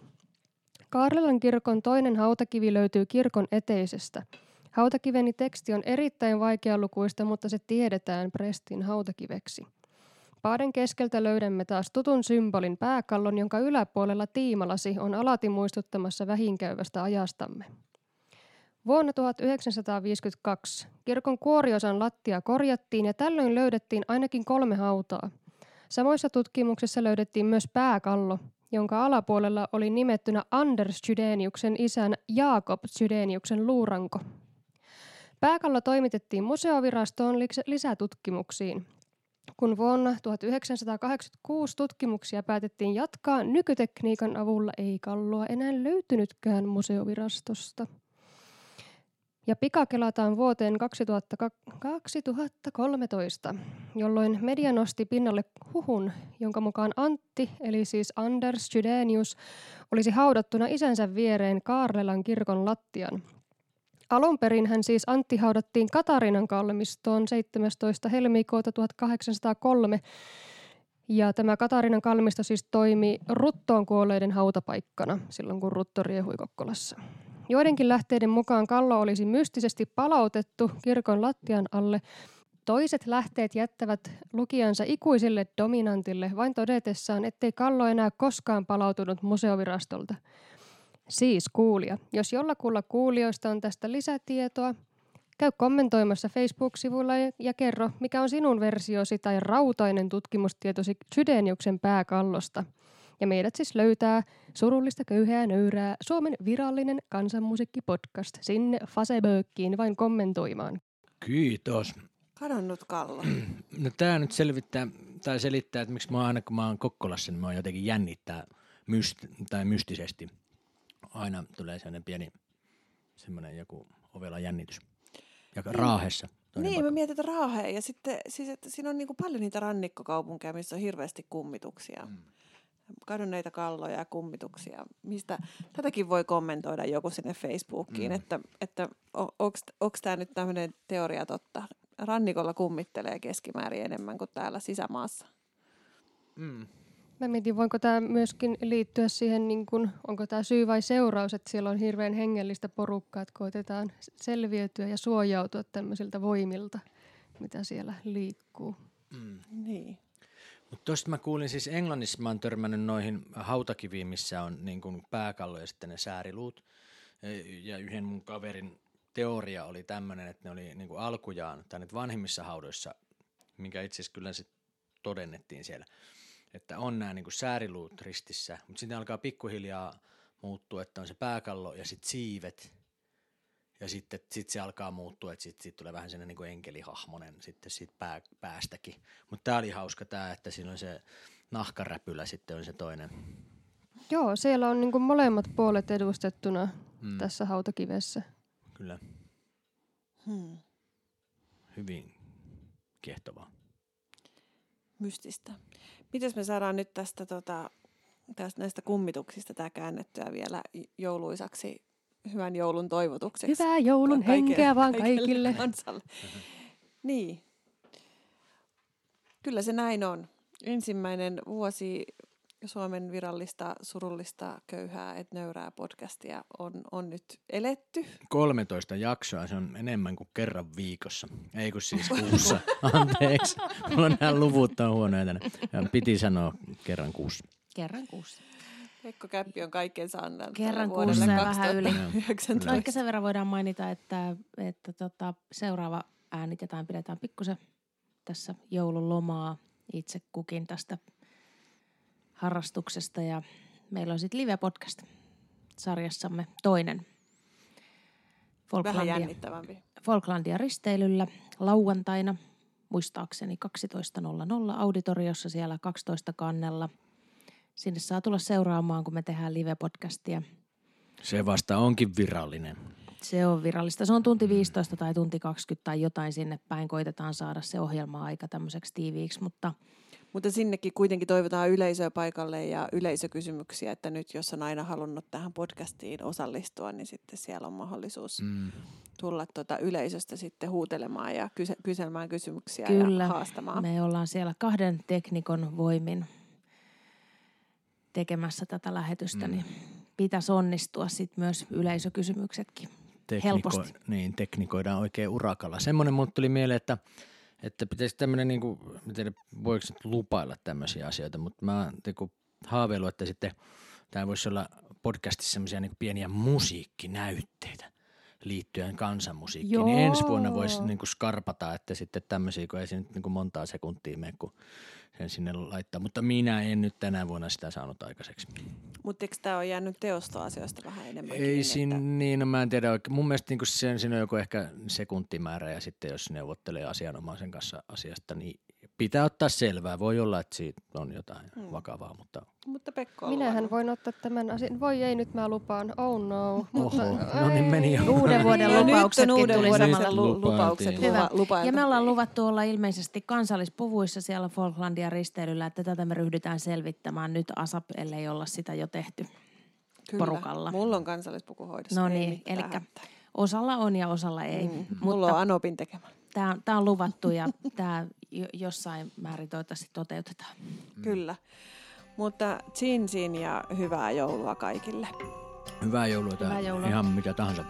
Kaarlelan kirkon toinen hautakivi löytyy kirkon eteisestä. Hautakiveni teksti on erittäin vaikealukuista, mutta se tiedetään Prestin hautakiveksi. Paaden keskeltä löydämme taas tutun symbolin pääkallon, jonka yläpuolella tiimalasi on alati muistuttamassa vähinkäyvästä ajastamme. Vuonna 1952 kirkon kuoriosan lattia korjattiin ja tällöin löydettiin ainakin kolme hautaa. Samoissa tutkimuksissa löydettiin myös pääkallo, jonka alapuolella oli nimettynä Anders Chydeniuksen isän Jaakob Chydeniuksen luuranko. Pääkallo toimitettiin museovirastoon lisätutkimuksiin. Kun vuonna 1986 tutkimuksia päätettiin jatkaa, nykytekniikan avulla ei kalloa enää löytynytkään museovirastosta. Ja pikakelataan vuoteen 2013, jolloin media nosti pinnalle huhun, jonka mukaan Antti, eli siis Anders Chydenius, olisi haudattuna isänsä viereen Kaarlelan kirkon lattian – Alun perin hän siis Antti haudattiin Katarinan kalmistoon 17. helmikuuta 1803. Ja tämä Katarinan kalmisto siis toimi Ruttoon kuolleiden hautapaikkana silloin, kun Rutto riehui Kokkolassa. Joidenkin lähteiden mukaan kallo olisi mystisesti palautettu kirkon lattian alle. Toiset lähteet jättävät lukijansa ikuisille dominantille vain todetessaan, ettei kallo enää koskaan palautunut museovirastolta – Siis kuulija. Jos jollakulla kuulijoista on tästä lisätietoa, Käy kommentoimassa Facebook-sivuilla ja, kerro, mikä on sinun versiosi tai rautainen tutkimustietosi Sydeniuksen pääkallosta. Ja meidät siis löytää surullista köyhää nöyrää Suomen virallinen kansanmusiikkipodcast sinne Facebookiin vain kommentoimaan. Kiitos. Kadonnut kallo. No tää nyt selvittää, tai selittää, että miksi mä aina kun mä oon Kokkolassa, niin mä oon jotenkin jännittää myst, tai mystisesti. Aina tulee sellainen pieni, semmoinen joku ovela jännitys. Ja raahessa. toinen Niin, mä paikka. mietin, että Raahe. Ja sitten siis, että siinä on niin kuin paljon niitä rannikkokaupunkeja, missä on hirveästi kummituksia. Mm. Kadonneita kalloja ja kummituksia. Mistä, tätäkin voi kommentoida joku sinne Facebookiin, mm. että, että onko tämä nyt tämmöinen teoria totta. Rannikolla kummittelee keskimäärin enemmän kuin täällä sisämaassa. Mm. Mä mietin, voinko tämä myöskin liittyä siihen, niin kun, onko tämä syy vai seuraus, että siellä on hirveän hengellistä porukkaa, että koitetaan selviytyä ja suojautua tämmöisiltä voimilta, mitä siellä liikkuu. Mm. Niin. Mutta tuosta mä kuulin siis Englannissa, mä oon törmännyt noihin hautakiviin, missä on niin kuin pääkallo ja sitten ne sääriluut. Ja yhden mun kaverin teoria oli tämmöinen, että ne oli niin kuin alkujaan, tai nyt vanhimmissa haudoissa, minkä itse asiassa kyllä sit todennettiin siellä, että on nämä niin kuin sääriluut ristissä, mutta sitten alkaa pikkuhiljaa muuttua, että on se pääkallo ja sitten siivet, ja sitten sit se alkaa muuttua, että sitten sit tulee vähän sellainen niin kuin enkelihahmonen sitten siitä pää, päästäkin. Mutta tämä oli hauska tämä, että siinä on se nahkaräpylä sitten on se toinen. Joo, siellä on niin kuin molemmat puolet edustettuna Mm, tässä hautakivessä. Kyllä, Hmm. hyvin kiehtovaa. Mystistä. Mites me saadaan nyt tästä, tota, tästä näistä kummituksista tämä käännettyä vielä jouluisaksi hyvän joulun toivotukseksi? Hyvää joulun Ka- kaikille- henkeä vaan kaikille. kansalle. niin. Kyllä se näin on. Ensimmäinen vuosi Suomen virallista surullista köyhää et nöyrää podcastia on, on nyt eletty. 13 jaksoa, se on enemmän kuin kerran viikossa. Ei kun siis kuussa. Anteeksi. Mulla on nämä luvut on huonoja tänne. Ja Piti sanoa kerran kuussa. Kerran kuussa. Pekko Käppi on kaiken saanut Kerran kuussa ja vähän yli. 2019. Ehkä sen verran voidaan mainita, että, että tota, seuraava äänitetään, pidetään pikkusen tässä joululomaa itse kukin tästä harrastuksesta ja meillä on sitten live-podcast sarjassamme toinen. Vähän Folklandia, jännittävämpi. Folklandia risteilyllä lauantaina, muistaakseni 12.00 auditoriossa siellä 12 kannella. Sinne saa tulla seuraamaan, kun me tehdään live-podcastia. Se vasta onkin virallinen. Se on virallista. Se on tunti 15 tai tunti 20 tai jotain sinne päin. Koitetaan saada se ohjelma-aika tämmöiseksi tiiviiksi, mutta Mutta sinnekin kuitenkin toivotaan yleisöä paikalle ja yleisökysymyksiä, että nyt jos on aina halunnut tähän podcastiin osallistua, niin sitten siellä on mahdollisuus Mm. tulla tuota yleisöstä sitten huutelemaan ja kyse- kyselemään kysymyksiä Kyllä. ja haastamaan. me ollaan siellä kahden teknikon voimin tekemässä tätä lähetystä, Mm. niin pitäisi onnistua sitten myös yleisökysymyksetkin. Tekniko- Helposti. Niin, teknikoidaan oikein urakalla. Semmoinen mulle tuli mieleen, että, että pitäisi tämmöinen, niin kuin, mä tiedä, voiko nyt lupailla tämmöisiä asioita, mutta mä oon niinku haaveilu, että sitten tämä voisi olla podcastissa semmoisia niin pieniä musiikkinäytteitä liittyen kansanmusiikkiin. Niin ensi vuonna voisi Joo. niin kuin skarpata, että sitten tämmöisiä, kun ei se nyt niin kuin montaa sekuntia mene, kun sen sinne laittaa. Mutta minä en nyt tänä vuonna sitä saanut aikaiseksi. Mutta eikö tämä ole jäänyt teostoasioista vähän enemmän? Ei siinä, niin, no mä en tiedä oikein. Mun mielestä niin se, siinä on joku ehkä sekuntimäärä ja sitten jos neuvottelee asianomaisen kanssa asiasta, niin pitää ottaa selvää. Voi olla, että siitä on jotain Hmm. vakavaa, mutta Mutta Pekko on Minähän luvannut. voin ottaa tämän asian. Voi ei, nyt mä lupaan. Oh no. Mutta, Oho, no niin meni jo. Uuden vuoden No nyt on lupauksetkin uuden tuli vuoden samalla. lu- lupaukset Hyvä. lupailtu. Ja me ollaan luvattu olla ilmeisesti kansallispuvuissa siellä Falklandia risteilyllä, että tätä me ryhdytään selvittämään nyt ASAP, ellei olla sitä jo tehty. Kyllä. porukalla. Mulla on kansallispukuhoidossa. No ei niin, hätää. Osalla on ja osalla ei. Mm, Mm, mulla on mutta Anopin tekemä. tämä, on luvattu ja tämä jossain määrin toivottavasti toteutetaan. Kyllä. Mutta Chin ja hyvää joulua kaikille. hyvää joulua tai Hyvää joulua. ihan mitä tahansa.